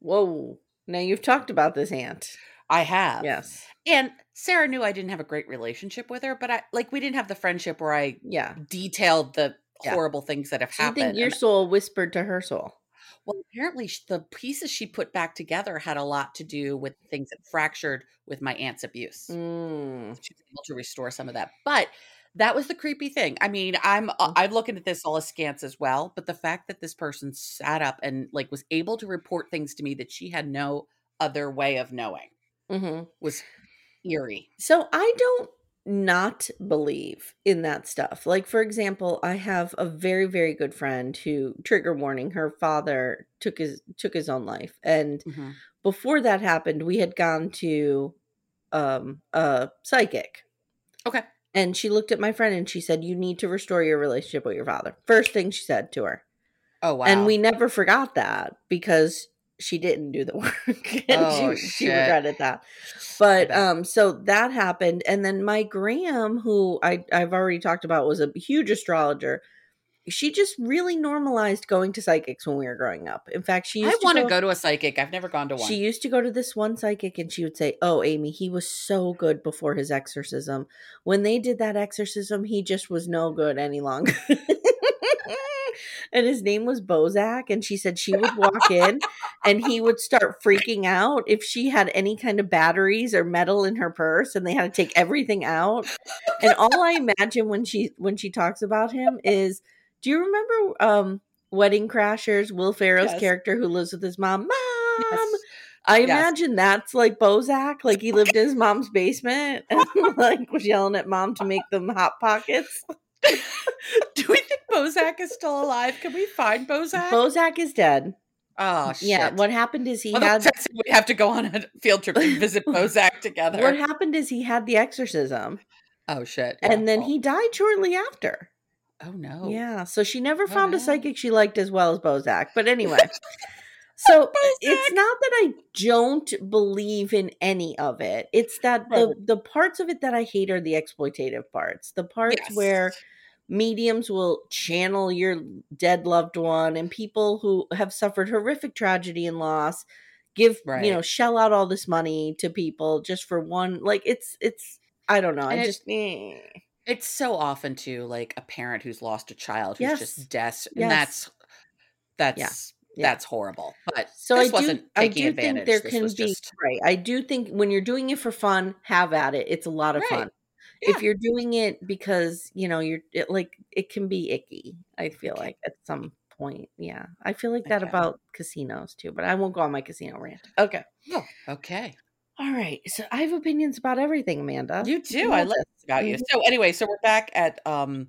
Whoa. Now you've talked about this aunt. I have. Yes. And Sarah knew I didn't have a great relationship with her, but I like we didn't have the friendship where I Yeah. detailed the Yeah. horrible things that have So you happened. think your And- soul whispered to her soul? well, apparently the pieces she put back together had a lot to do with things that fractured with my aunt's abuse. Mm. She was able to restore some of that, but that was the creepy thing. I mean, I'm Mm. uh, I'm looking at this all askance as well, but the fact that this person sat up and like was able to report things to me that she had no other way of knowing hmm was eerie. So I don't not believe in that stuff. Like for example, I have a very very good friend who trigger warning her father took his took his own life and Mhm. before that happened we had gone to um a psychic Okay. and she looked at my friend and she said you need to restore your relationship with your father. First thing she said to her. Oh wow. And we never forgot that because she didn't do the [laughs] work and Oh, she, she regretted that. But um so that happened and then my Graham who I I've already talked about was a huge astrologer. She just really normalized going to psychics when we were growing up. In fact, she used I want to to go to a psychic. I've never gone to one. she used to go to this one psychic and she would say, Oh, Amye, he was so good before his exorcism. When they did that exorcism, he just was no good any longer. [laughs] [laughs] and his name was Bozak. And she said she would walk in and he would start freaking out if she had any kind of batteries or metal in her purse and they had to take everything out. And all I imagine when she when she talks about him is do you remember um Wedding Crashers, Will Ferrell's Yes. character who lives with his mom? Mom. Yes. I Yes. imagine that's like Bozak, like he lived in his mom's basement [laughs] and like was yelling at mom to make them hot pockets. [laughs] Do we think Bozak is still alive? Can we find Bozak? Bozak is dead. oh shit. Yeah, what happened is he Well, had we have to go on a field trip and visit [laughs] Bozak together. what happened is he had the exorcism oh shit. and then oh. he died shortly after. Oh no. Yeah, so she never Oh, found a psychic she liked as well as Bozak. But anyway, [laughs] so it's not that I don't believe in any of it. It's that the the parts of it that I hate are the exploitative parts. The parts Yes. where mediums will channel your dead loved one and people who have suffered horrific tragedy and loss give you know shell out all this money to people just for one like it's it's I don't know. I And it- just eh. It's so often too like a parent who's lost a child who's Yes. just death, and that's that's Yeah. that's horrible. But So I do, I do advantage. think there This can be just right. I do think when you're doing it for fun, have at it. It's a lot of Right. fun. Yeah. If you're doing it because you know you're it, like it can be icky. I feel Okay. like at some point, yeah. I feel like that Okay. about casinos too. But I won't go on my casino rant. Okay. okay. All right. So I have opinions about everything, Amanda. You do. I love this about you. Mhm. So anyway, so we're back at um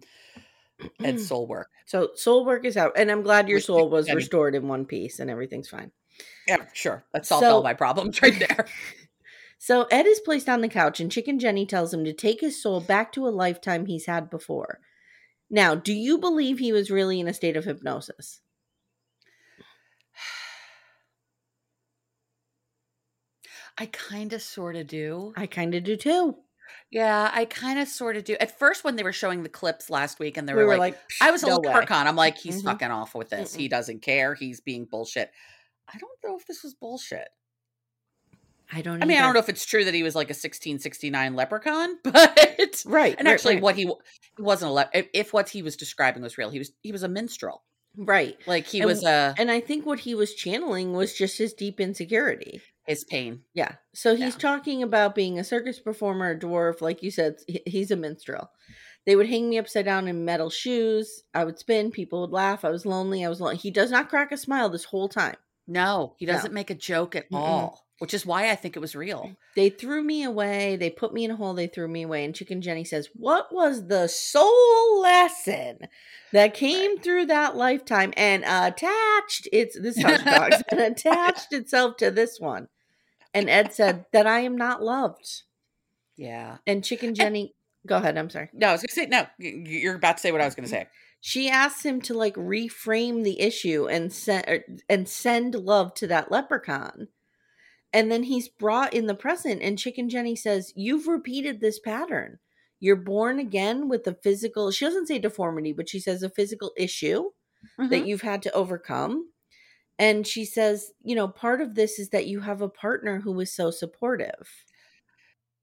at [clears throat] soul work. So soul work is out, and I'm glad your soul was restored in one piece, and everything's fine. Yeah, sure. That solved all my problems [laughs] right there. So Ed is placed on the couch, and Chicken Jenny tells him to take his soul back to a lifetime he's had before. Now, do you believe he was really in a state of hypnosis? I kind of sort of do. I kind of do too. Yeah, I kind of sort of do. At first, when they were showing the clips last week, and they we were, were like, like, I was a no little way. leprechaun. I'm like, he's Mhm. fucking off with this. He doesn't care. He's being bullshit. I don't know if this was bullshit. I don't. I mean, I don't know if it's true that he was like a 1669 leprechaun, [laughs] but Right, and right, actually, right. what he, he wasn't a le- if, what he was describing was real, he was he was a minstrel. Right. Like he And- was a And I think what he was channeling was just his deep insecurity. his pain. Yeah. So he's Yeah. talking about being a circus performer, a dwarf, like you said, he's a minstrel. They would hang me upside down in metal shoes. I would spin. People would laugh. I was lonely. I was lonely. He does not crack a smile this whole time. No, he doesn't make a joke at all, which is why I think it was real. They threw me away. They put me in a hole. They threw me away. And Chicken Jenny says, What was the soul lesson that came through that lifetime and attached its this she talks, and [laughs] attached itself to this one? And Ed said, [laughs] That I am not loved. Yeah. And Chicken Jenny, go ahead. I'm sorry. No, I was gonna say no. You're about to say what I was gonna say. She asks him to like reframe the issue and send er, and send love to that leprechaun. And then he's brought in the present, and Chicken Jenny says, You've repeated this pattern. You're born again with a physical, she doesn't say deformity, but she says a physical issue that Mhm. you've had to overcome. And she says, You know, part of this is that you have a partner who is so supportive.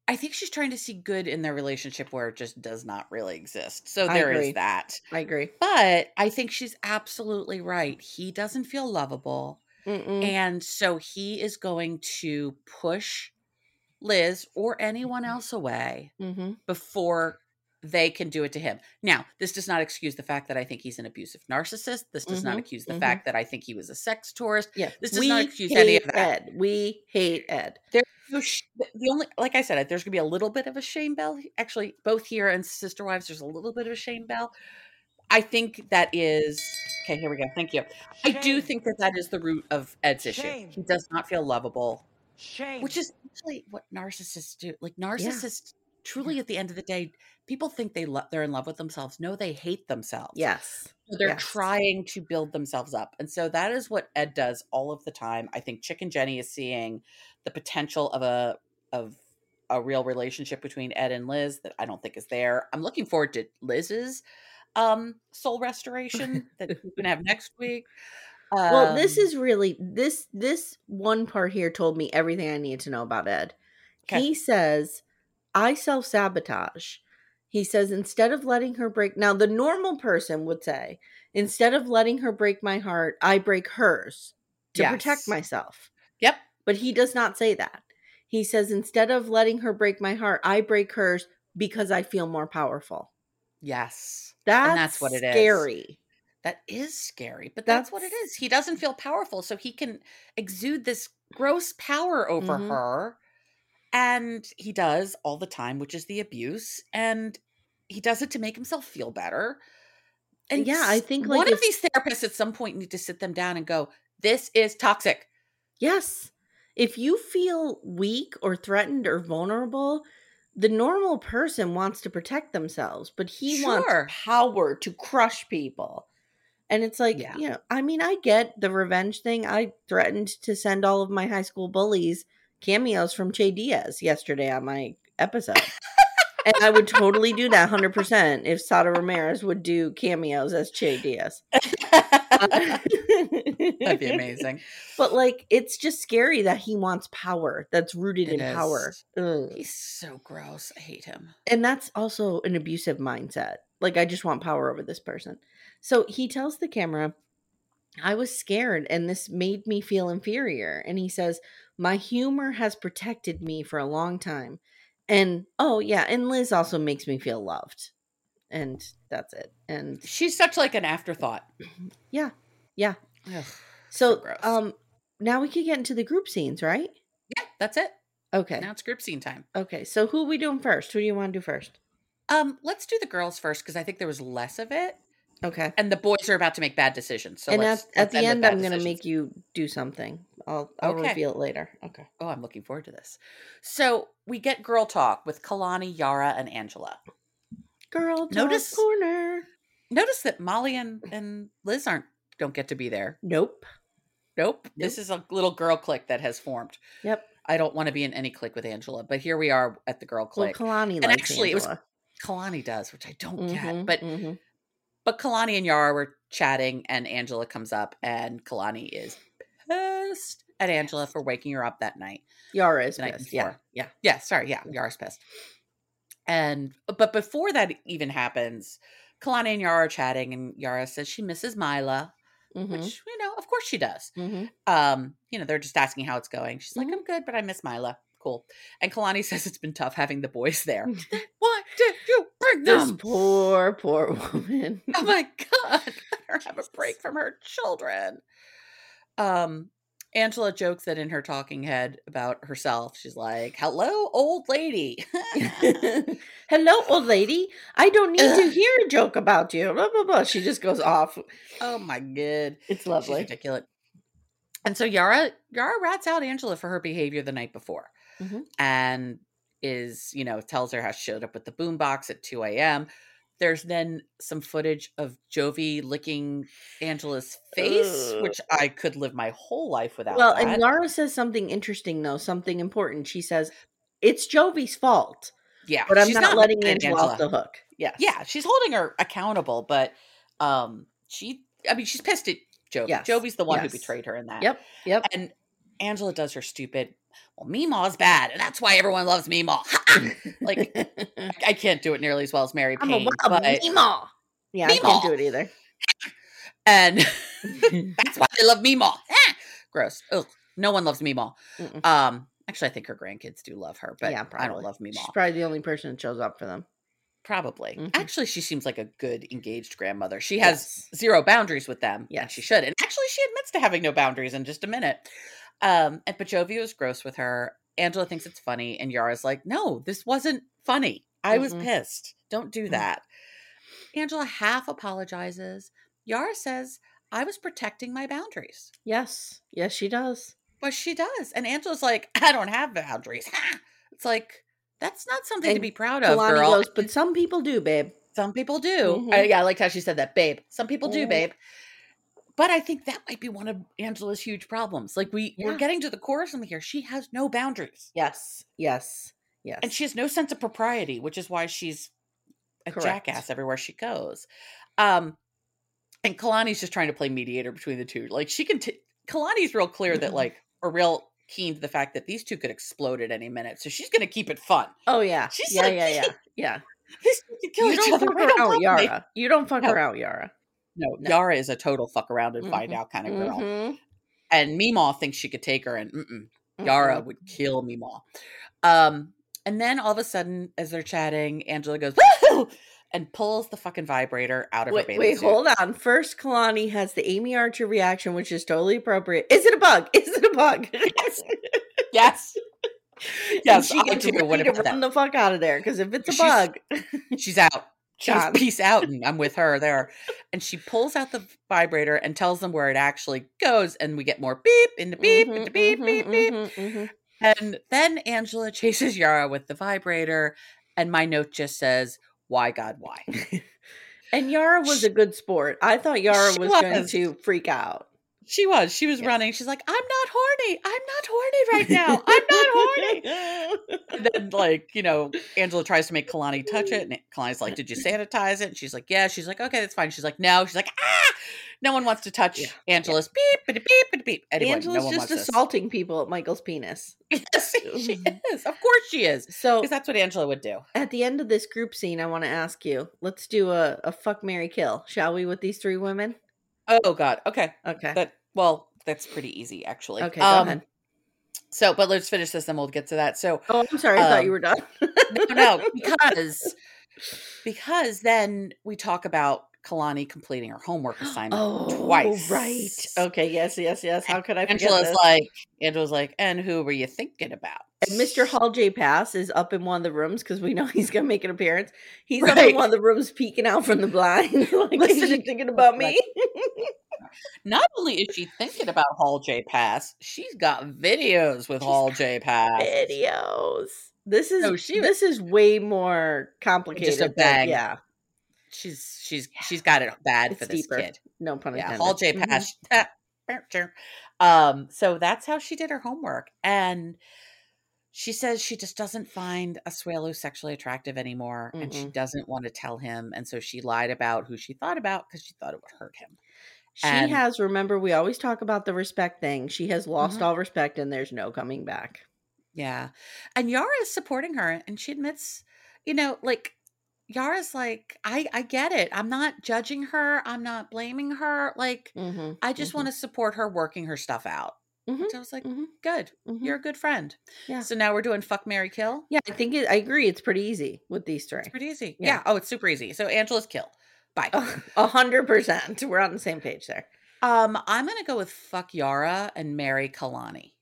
I think she's trying to see good in their relationship where it just does not really exist. So there is that. I agree. But I think she's absolutely right. He doesn't feel lovable. Mm-mm. And so he is going to push Liz or anyone else away Mm-hmm. before they can do it to him. Now, this does not excuse the fact that I think he's an abusive narcissist. This does not Mhm, accuse the mhm. fact that I think he was a sex tourist. Yeah. This does we not excuse any of that. Ed. We hate Ed. Sh- The only, like I said, there's going to be a little bit of a shame bell. Actually, both here and Sister Wives, there's a little bit of a shame bell. I think that is okay. Here we go. Thank you. I do think that that is the root of Ed's issue. He does not feel lovable, Shame. which is actually what narcissists do. Like narcissists, truly, at the end of the day, people think they lo- they're in love with themselves. No, they hate themselves. Yes. So they're Yes. trying to build themselves up. And so that is what Ed does all of the time. I think Chicken Jenny is seeing the potential of a of a real relationship between Ed and Liz that I don't think is there. I'm looking forward to Liz's um soul restoration [laughs] that we're gonna have next week. Well, this Um, is really this this one part here told me everything I needed to know about Ed. 'Kay. He says, "I self-sabotage." He says instead of letting her break Now, the normal person would say, instead of letting her break my heart, I break hers to protect myself. Yep. But he does not say that. He says instead of letting her break my heart, I break hers because I feel more powerful. Yes. That's, and that's what it is. scary. That is scary, but that's, what it is. He doesn't feel powerful, so he can exude this gross power over Mhm. her. And he does all the time, which is the abuse. And he does it to make himself feel better. And Yeah, I think, like, one of these therapists at some point need to sit them down and go, This is toxic. Yes. If you feel weak or threatened or vulnerable, the normal person wants to protect themselves, but he Sure. wants power to crush people. And it's like, Yeah. you know, I mean, I get the revenge thing. I threatened to send all of my high school bullies cameos from Che Diaz yesterday on my episode. And I would totally do that 100% if Sara Ramirez would do cameos as Che Diaz. That'd be [laughs] amazing. But like, it's just scary that he wants power that's rooted It in power. Ugh. He's so gross. I hate him. And that's also an abusive mindset. Like, I just want power over this person. So he tells the camera, I was scared and this made me feel inferior. And he says, My humor has protected me for a long time. And oh, yeah. And Liz also makes me feel loved. And that's it. And She's such like an afterthought. [clears throat] yeah, yeah. Ugh. So, gross. um, now we can get into the group scenes, right? Yeah, that's it. Okay. Now it's group scene time. Okay, so who are we doing first? Who do you want to do first? Um, let's do the girls first because I think there was less of it, Okay. and the boys are about to make bad decisions. So and let's, at, at the end, I'm going to make you do something. I'll I'll Okay. reveal it later. Okay. Oh, I'm looking forward to this. So we get girl talk with Kalani, Yara, and Angela. Girl, talk Notice- corner. Notice that Molly and, and Liz aren't don't get to be there. Nope. Nope. This is a little girl clique that has formed. Yep. I don't want to be in any clique with Angela, but here we are at the girl Well, clique. Kalani And actually, it was Angela. Kalani does, which I don't Mhm, get. But mhm. But Kalani and Yara were chatting, and Angela comes up, and Kalani is pissed at Angela for waking her up that night. Yara is night pissed. Yeah. before. Yeah. Yeah, sorry, yeah, Yara's pissed. And but before that even happens, Kalani and Yara are chatting, and Yara says she misses Mylah, Mhm, which you know, of course she does. mhm. Um, you know, they're just asking how it's going. She's like, Mhm. I'm good, but I miss Mylah. Cool. And Kalani [laughs] says it's been tough having the boys there. Why did you bring This them? poor, poor woman. [laughs] Oh my god, [laughs] let her have a break from her children. Um, Angela jokes that in her talking head about herself, she's like, "Hello, old lady." Hello, old lady. I don't need to hear a joke about you. Blah blah blah. She just goes off. oh my god, It's she's lovely. ridiculous. And so Yara, Yara rats out Angela for her behavior the night before, Mhm. and is you know tells her how she showed up with the boombox at two a.m. There's then some footage of Jovi licking Angela's face, Ugh. which I could live my whole life without. Well, that. and Laura says something interesting though, something important. She says it's Jovi's fault, yeah, but I'm she's not, letting Angela, off the hook. Yeah. Yeah, she's holding her accountable, but um, she, I mean, she's pissed at Jovi. Yes, Jovi's the one yes. who betrayed her in that. Yep. Yep. And Angela does her stupid. Well, Meemaw's bad, and that's why everyone loves Meemaw. [laughs] like [laughs] I can't do it nearly as well as Mary I'm a Payne, wild but Meemaw. Yeah, I can't do it either. and [laughs] that's why they love Meemaw. Ah, Gross. Ugh. No one loves Meemaw. Mm-mm. Um, actually, I think her grandkids do love her, but yeah, I don't love Meemaw. She's probably the only person that shows up for them. Probably. Mhm. Actually, she seems like a good engaged grandmother. She has Yes. zero boundaries with them. Yeah, she should. And actually, she admits to having no boundaries in just a minute. Um, and but Jovi was gross with her. Angela thinks it's funny, and Yara's like, "No, this wasn't funny. I was Mm-mm. pissed. Don't do Mm. that." Angela half apologizes. Yara says, "I was protecting my boundaries." Yes. Yes, she does. But she does, and Angela's like, "I don't have boundaries." [laughs] it's like that's not something to be proud of, Kalani girl. goes, but some people do, babe. Some people do. Mhm. I, yeah, I liked how she said that, babe. Some people do, Mhm. babe. But I think that might be one of Angela's huge problems. Like we we're getting to the core of something here. She has no boundaries, Yes. Yes. Yes. and she has no sense of propriety, which is why she's a Correct. jackass everywhere she goes. Um, and Kalani's just trying to play mediator between the two. Like she can. T- Kalani's real clear that Mhm. like or real keen to the fact that these two could explode at any minute. So she's going to keep it fun. Oh yeah. She's yeah, like- yeah, yeah. [laughs] Yeah. These two can kill You each don't other. fuck her don't out, love me. Yara. You don't fuck No. her out, Yara. No, No. Yara is a total fuck around and find Mhm. out kind of girl. Mhm. and Meemaw thinks she could take her, and mm-mm, Yara Mhm. would kill Meemaw. Um, and then all of a sudden, as they're chatting, Angela goes [laughs] Woo! And pulls the fucking vibrator out of her Wait, bathing wait, suit. hold on. First, Kalani has the Amye Archer reaction, which is totally appropriate. Is it a bug? [laughs] Is it a bug? Yes. [laughs] Yes, And yes, she I gets What to run that? the fuck out of there because if it's a She's- bug, [laughs] She's out. She's Gone. peace out, and I'm with her there. And she pulls out the vibrator and tells them where it actually goes, and we get more beep into beep into beep mhm, beep beep. mhm, mhm. And then Angela chases Yara with the vibrator, and my note just says, "Why God, why?" [laughs] And Yara was a good sport. I thought Yara She was, going to freak out. She was. She was Yeah. running. She's like, I'm not horny. I'm not horny right [laughs] now. I'm not horny. And [laughs] then, like, you know, Angela tries to make Kalani touch it. And Kalani's like, Did you sanitize it? And she's like, Yeah. She's like, Okay, that's fine. She's like, No. She's like, Ah, no one wants to touch Yeah. Angela's beep, beep, beep, beep, beep. Anyway, Angela's no just wants this. assaulting people at Michael's penis. [laughs] Yes, she is. Of course she is. So Because that's what Angela would do. at the end of this group scene, I want to ask you, let's do a, a fuck Mary kill, shall we, with these three women? Oh, God. Okay. Okay. That, well, that's pretty easy, actually. okay, go Um, ahead. So, but let's finish this and we'll get to that. So, Oh, I'm sorry. I thought you um, were done. no, no, [laughs] because because then we talk about Kalani completing her homework assignment Oh, twice. right. Okay. Yes. Yes. Yes. How could I forget Angela's like, Angela's like, and who were you thinking about? And Mr. Hall J. Pass is up in one of the rooms because we know [laughs] he's gonna make an appearance. He's up in one of the rooms peeking out from the blind. [laughs] like, is Listen, she thinking about me? Not only is she thinking about Hall J Pass, she's got videos with She's Hall J Pass. Videos. This is No, she this is way more complicated. than- bang. yeah. She's she's she's got it bad It's for this deeper. kid. No pun Yeah, intended. Hall J. Pass. [laughs] Um, so that's how she did her homework. And she says she just doesn't find Asuelu sexually attractive anymore and she doesn't want to tell him. And so she lied about who she thought about because she thought it would hurt him. She And- has, remember, we always talk about the respect thing. She has lost Mhm. all respect and there's no coming back. Yeah. And Yara is supporting her and she admits, you know, like Yara's like, I I get it. I'm not judging her. I'm not blaming her. Like Mm-hmm. I just want to support her working her stuff out. Mhm, Which I was like, mhm, good. mhm. You're a good friend. Yeah. So now we're doing fuck Mary Kill. Yeah, I think it, I agree. It's pretty easy with these three. It's pretty easy. Yeah. Yeah. Oh, it's super easy. So Angela's kill. Bye. A hundred percent. We're on the same page there. Um, I'm gonna go with fuck Yara and marry Kalani.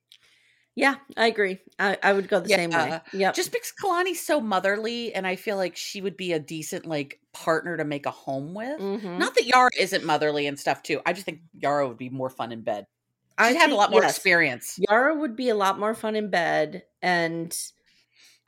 Yeah, I agree. I, I would go the same way. Yeah, Just because Kalani's so motherly, and I feel like she would be a decent like partner to make a home with. Mhm. Not that Yara isn't motherly and stuff too. I just think Yara would be more fun in bed. I She'd have a lot more yes, experience. Yara would be a lot more fun in bed, and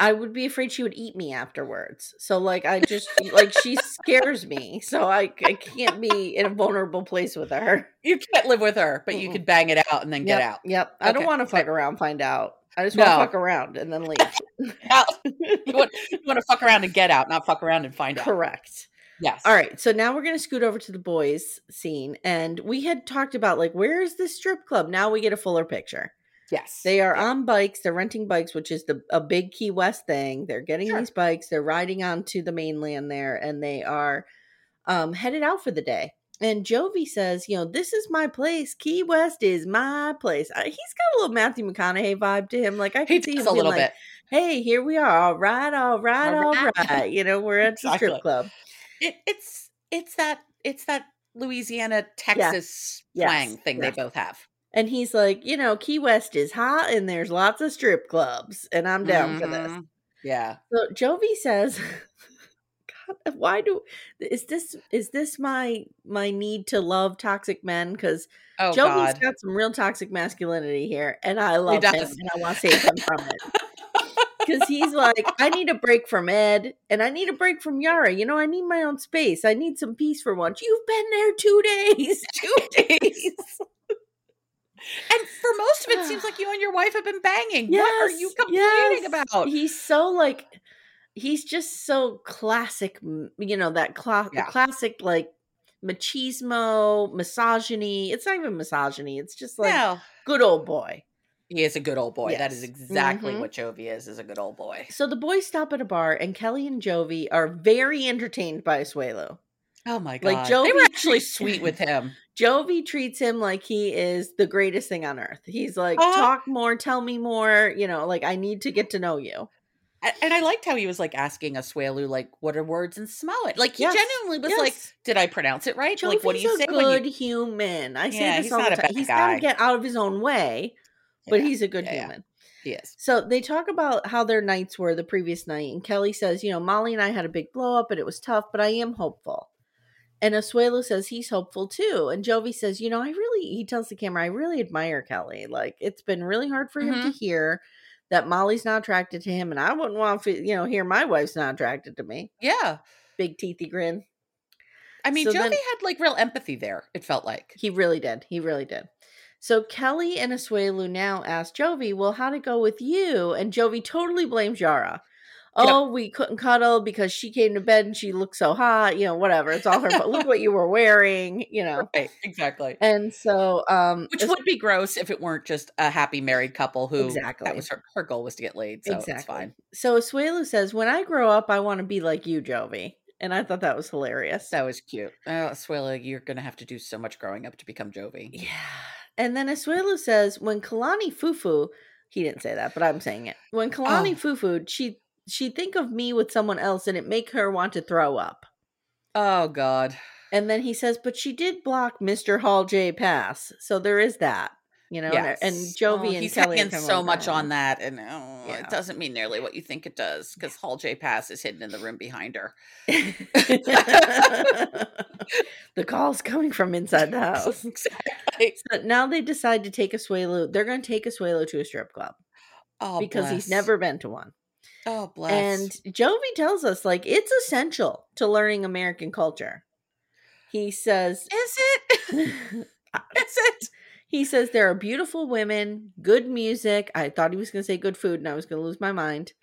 I would be afraid she would eat me afterwards. So, like, I just like she scares me, so I I can't be in a vulnerable place with her. You can't live with her, but you Mm-mm. could bang it out and then get Yep, out. Yep. I don't want to fuck around, find out. I just want to No. fuck around and then leave. [laughs] Out. you, want, you want to fuck around and get out, not fuck around and find out. Correct. Yes. All right, so now we're gonna scoot over to the boys scene, and we had talked about like where is this strip club? Now we get a fuller picture. Yes. They are Yeah. on bikes. They're renting bikes, which is the a big Key West thing. They're getting Sure. these bikes. They're riding onto the mainland there, and they are um, headed out for the day. And Jovi says, "You know, this is my place. Key West is my place." Uh, he's got a little Matthew McConaughey vibe to him. Like I can see him a little like, bit. "Hey, here we are. All right, all right, All all right." right." You know, we're at the strip club. It, it's it's that it's that Louisiana Texas Yes. twang thing Yes. they both have. And he's like, you know, Key West is hot and there's lots of strip clubs, and I'm down for this. Mhm. Yeah. So Jovi says, [laughs] God, why do is this is this my my need to love toxic men? Because Oh Jovi's God. got some real toxic masculinity here, and I love him and I want to save him from it. Because he's like, I need a break from Ed, and I need a break from Yara. You know, I need my own space. I need some peace for once. You've been there two days, [laughs] two days. And for most of it, seems like [sighs] you and your wife have been banging. what are you complaining yes. about? He's so like, he's just so classic. You know that cla- Yeah. classic like machismo, misogyny. It's not even misogyny. It's just like no, good old boy. he is a good old boy. That is Yes. exactly Mhm. what Jovi is. Is a good old boy. So the boys stop at a bar, and Kelly and Jovi are very entertained by Suelo. Oh my god! Like, god, they were actually sweet with [laughs] him. Jovi treats him like he is the greatest thing on earth. He's like, Uh-huh. talk more, tell me more. You know, like I need to get to know you. And I liked how he was like asking Asuelu, like, what are words and smell it? Like he Yes, genuinely was like, did I pronounce it right? like, what do Jovi's you a say good you human. I say Yeah, this he's all not the a time. bad He's got to get out of his own way, but Yeah, he's a good yeah, human. he is. So they talk about how their nights were the previous night, and Kelly says, you know, Molly and I had a big blow up, and it was tough, but I am hopeful. And Asuelu says he's hopeful too, and Jovi says, you know, I really, he tells the camera, I really admire Kelly. Like it's been really hard for him to Mm-hmm. hear that Molly's not attracted to him, and I wouldn't want to, you know, hear my wife's not attracted to me. Yeah. Big teethy grin. I mean, So Jovi then- had like real empathy there, it felt like. He really did. He really did. So Kelly and Asuelu now ask Jovi, well, how'd it go with you? And Jovi totally blames Yara. Oh, we couldn't cuddle because she came to bed and she looked so hot, you know, whatever. It's all her fault. Look what you were wearing, you know. Right, exactly. And so um Which would be gross if it weren't just a happy married couple who Exactly. that was her, her goal was to get laid. So it's fine. So Asuelu says, When I grow up, I want to be like you, Jovi. And I thought that was hilarious. That was cute. Oh, you're gonna have to do so much growing up to become Jovi. Yeah. And then Asuelu says, when Kalani Fufu, he didn't say that, but I'm saying it. When Kalani Oh. Fufu, she she think of me with someone else and it make her want to throw up. Oh God. And then he says, but she did block Mr. Hall J Pass. So there is that. You know, and- and Yes. Jovi Oh, and he's Kelly hanging so much on that, and oh, Yeah. it doesn't mean nearly what you think it does because Hall J Pass is hidden in the room behind her. [laughs] [laughs] the call's coming from inside the [laughs] house. exactly. But now they decide to take Asuelu. They're going to take Asuelu to a strip club Oh, because he's never been to one. Oh, bless. And Jovi tells us like it's essential to learning American culture. He says is it? [laughs] [laughs] is it? he says there are beautiful women, good music. I thought he was going to say good food and I was going to lose my mind.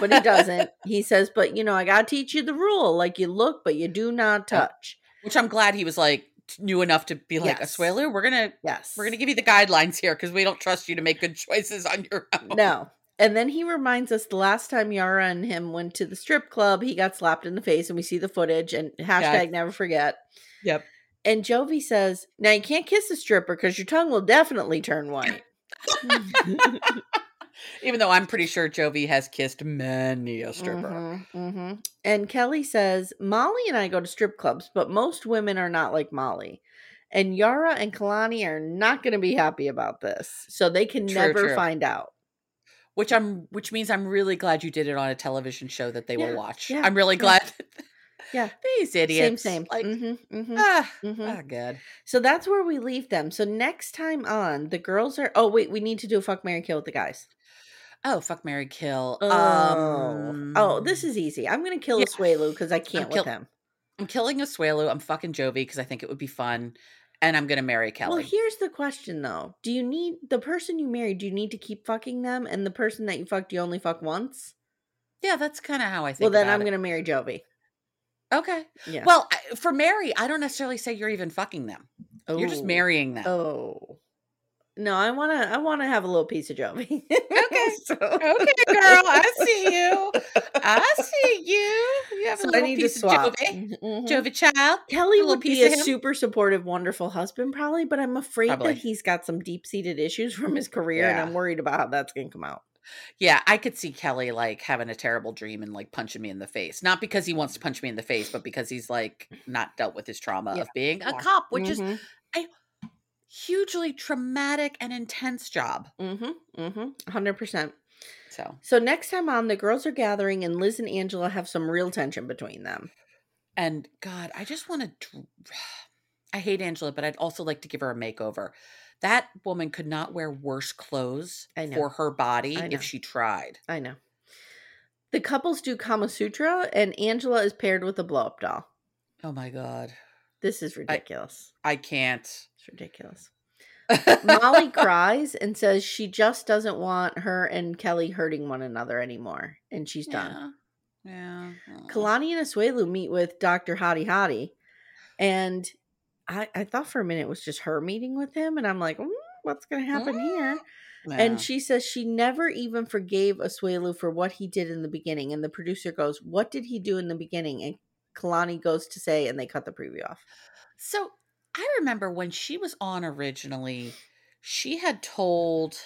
But he doesn't. [laughs] he says, "But you know, I got to teach you the rule. Like you look, but you do not touch." Which I'm glad he was like knew enough to be like, Yes. Asuelu, we're gonna Yes. we're gonna give you the guidelines here because we don't trust you to make good choices on your own. No. And then he reminds us the last time Yara and him went to the strip club, he got slapped in the face, and we see the footage. And hashtag never forget. Yep. And Jovi says, "Now you can't kiss a stripper because your tongue will definitely turn white." [laughs] Even though I'm pretty sure Jovi has kissed many a stripper. Mhm, mhm. And Kelly says, Molly and I go to strip clubs, but most women are not like Molly. And Yara and Kalani are not going to be happy about this. So they can True, never true. find out. Which I'm which means I'm really glad you did it on a television show that they Yeah, will watch. yeah, I'm really yeah. glad. [laughs] Yeah. These idiots. Same, same. Like Mhm, mhm, ah, mhm. ah, good. So that's where we leave them. So next time on, the girls are. Oh, wait, we need to do a fuck, Mary kill with the guys. Oh, fuck Mary Kill. Oh, Um oh, this is easy. I'm going to kill yeah. Asuelu because I can't kill- with him. I'm killing Asuelu. I'm fucking Jovi because I think it would be fun. And I'm gonna marry Kelly. Well, here's the question though: Do you need the person you married? Do you need to keep fucking them, and the person that you fucked, you only fuck once? yeah, that's kind of how I think. Well, then I'm gonna marry Jovi. Okay. Yeah. Well, for Mary, I don't necessarily say you're even fucking them. You're just Oh. marrying them. Oh. No, I wanna I wanna have a little piece of Jovi. Okay. [laughs] so, Okay, girl, I see you. I see you. You have a so I little need to piece of swap. Jovi. Mhm. Jovi child. Kelly a would be of a super supportive, wonderful husband, probably, but I'm afraid Probably. that he's got some deep seated issues from his career, and I'm worried about how that's gonna come out. Yeah, I could see Kelly like having a terrible dream and like punching me in the face. Not because he wants to punch me in the face, but because he's like not dealt with his trauma Yeah. of being a cop, which is Mhm. Hugely traumatic and intense job. Mm-hmm. Mm-hmm. Hundred percent. So So next time on, the girls are gathering, and Liz and Angela have some real tension between them. And God, I just want to. [sighs] I hate Angela, but I'd also like to give her a makeover. That woman could not wear worse clothes for her body if she tried. I know. The couples do Kama Sutra, and Angela is paired with a blow up doll. Oh my God. This is ridiculous. I can't. It's ridiculous. Molly cries and says she just doesn't want her and Kelly hurting one another anymore, and she's done. Yeah. Yeah. Kalani and Asuelu meet with Dr. Hottie Hottie, and I, I thought for a minute it was just her meeting with him, and I'm like, "Mm, what's going to happen here? Yeah. And she says she never even forgave Asuelu for what he did in the beginning. And the producer goes, What did he do in the beginning? And Kalani goes to say, and they cut the preview off. So I remember when she was on originally, she had told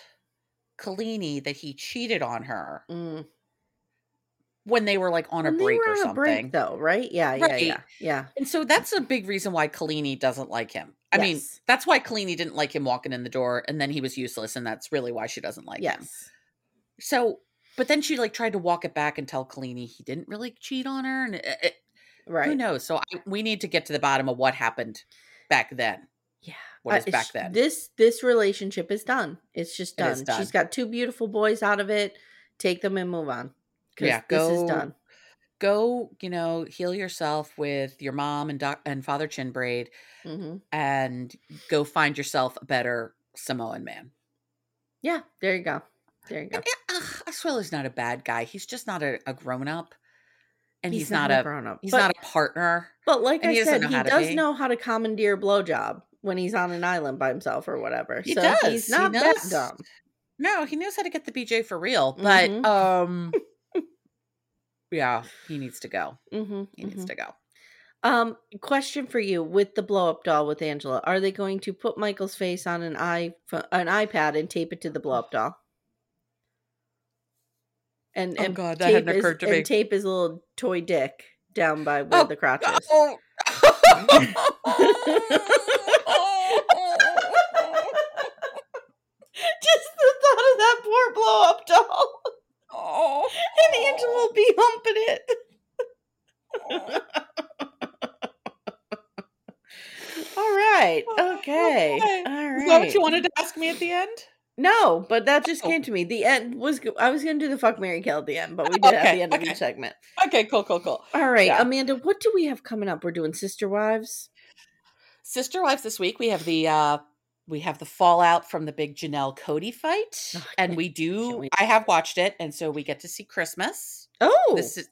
Kalini that he cheated on her Mm. when they were like on a And they break or on a something. break, though, right? Yeah, yeah, Right. yeah, yeah. And so that's a big reason why Kalini doesn't like him. I mean, that's why Kalini didn't like him walking in the door, and then he was useless, and that's really why she doesn't like him. yes. So, but then she like tried to walk it back and tell Kalini he didn't really cheat on her, and it, it- who knows? So I, we need to get to the bottom of what happened back then. Yeah. What is Uh, back then? This this relationship is done. It's just It done. She's got two beautiful boys out of it. Take them and move on. Yeah, this is go- done. Go, you know, heal yourself with your mom and doc and Father Chinbraid, hmm and go find yourself a better Samoan man. Yeah, there you go. There you go. Yeah, ugh, Asuelu's not a bad guy. He's just not a, a grown up, and he's, not, a a grown up. he's but, not a partner. But like I he said, he does be. know how to commandeer a blowjob when he's on an island by himself or whatever. He so does. he's He not that knows. dumb. No, he knows how to get the BJ for real, but Mhm. um, [laughs] yeah, he needs to go. hmm He needs to go. Um, question for you: With the blow up doll with Angela, are they going to put Michael's face on an i an iPad and tape it to the blow up doll? And Oh and God, that tape hadn't his- occurred to and me. tape his little toy dick down by where Oh, the crotch is. Oh. [laughs] Just the thought of that poor blow up doll, oh. [laughs] and Angela will be humping it. [laughs] All right. Oh, okay. Okay. All Is that what you wanted to ask me at the end? No, but that just Oh. came to me. The end was I was going to do the fuck Mary kill at the end, but we did it at the end of okay. each segment. Okay, cool, cool, cool. All right, Yeah. Amanda, what do we have coming up? We're doing Sister Wives. Sister Wives this week. We have the uh we have the fallout from the big Janelle Cody fight. Oh, and we do. I have watched it, and so we get to see Christmas. Oh, This is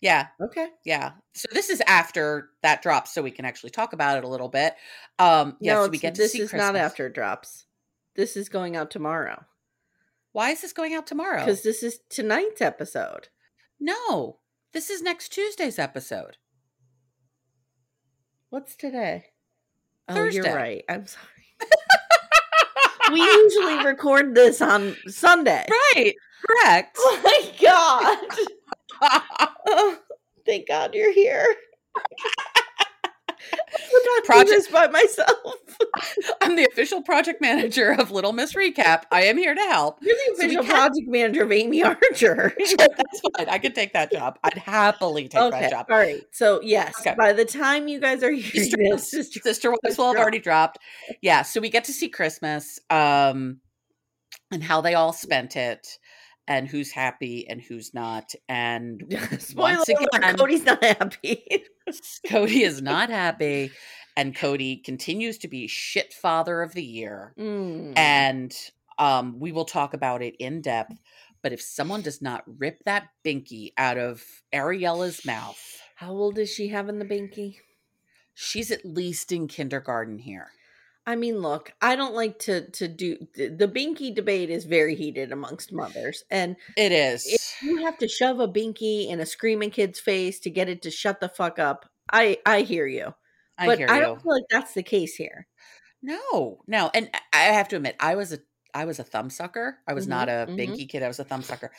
yeah, okay. yeah. So this is after that drops, so we can actually talk about it a little bit. Um yeah, no, so we get to this see is Christmas. not after it drops. This is going out tomorrow Why is this going out tomorrow? because this is tonight's episode. No, this is next Tuesday's episode. What's today? Oh, you're right. I'm sorry. [laughs] we usually record this on Sunday. right. Correct. Oh my god. Oh, [laughs] thank God you're here. [laughs] Not do Project- this by myself. [laughs] I'm the official project manager of Little Miss Recap. I am here to help. You're the So official can't- project manager of Amye Archer. [laughs] That's fine. I could take that job. I'd happily take okay. that job. All right. So yes, Okay. by the time you guys are here, Sister, [laughs] this, Sister, Sister Wives will have already dropped. Yeah, so we get to see Christmas um, and how they all spent it, and who's happy and who's not. And [laughs] spoiler once alert, again, Kody's not happy. [laughs] Kody is not happy, and Kody continues to be shit father of the year. Mm. And um, we will talk about it in depth. But if someone does not rip that binky out of Ariella's mouth, How old is she having the binky? she's at least in kindergarten here. I mean, look, I don't like to to do the, binky debate is very heated amongst mothers, and It is. if you have to shove a binky in a screaming kid's face to get it to shut the fuck up, I I hear you, I but hear I don't feel like that's the case here. No, no, and I- have to admit, I was a I was a thumb sucker. I was not a Mhm, mhm. binky kid. I was a thumb sucker.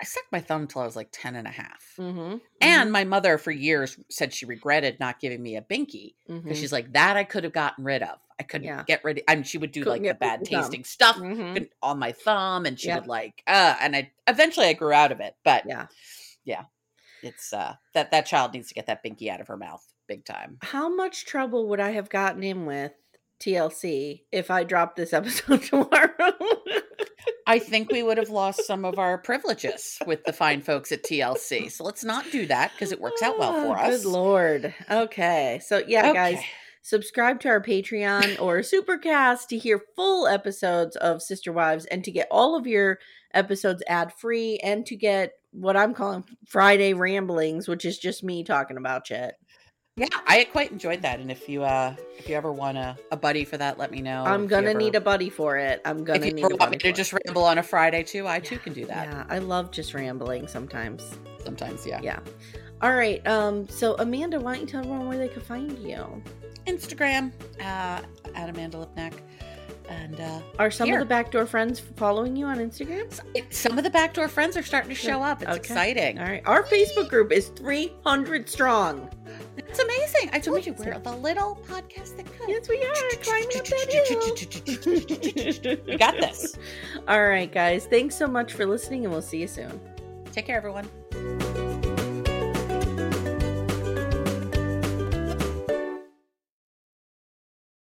I sucked my thumb until I was like 10 and a half. Mm-hmm. And my mother for years said she regretted not giving me a binky because she's like, that I could have gotten rid of. I couldn't Yeah. get rid of I mean, she would do Couldn't like the bad the thumb. tasting stuff Mhm. on my thumb and she Yeah. would like uh and I eventually I grew out of it. But yeah. Yeah. It's uh that that child needs to get that binky out of her mouth big time. How much trouble would I have gotten in with TLC if I dropped this [laughs] episode tomorrow? I think we would have lost some of our privileges with the fine folks at TLC. So let's not do that because it works out well for Oh, us. Good lord. Okay. So yeah, guys, Okay. Subscribe to our Patreon or Supercast to hear full episodes of Sister Wives and to get all of your episodes ad free and to get what I'm calling Friday ramblings, which is just me talking about shit. Yeah, I quite enjoyed that. And if you uh if you ever want a, a buddy for that, let me know. I'm gonna ever- need a buddy for it. I'm gonna need a want me buddy to just it. ramble on a Friday too, I too can do that. Yeah, I love just rambling sometimes. Sometimes, yeah. Yeah. All right. Um. So Amanda, why don't you tell everyone where they can find you? Instagram, uh at Amanda Lipnack. And uh Are some Here. of the backdoor friends following you on Instagram? some of the backdoor friends are starting to show up. It's Okay. exciting. All right. Our Facebook group is 300 strong. It's amazing. I told you we're the little podcast that could. Yes, we are climbing up that hill. We got this. [laughs] All right, guys. Thanks so much for listening, and we'll see you soon. Take care, everyone.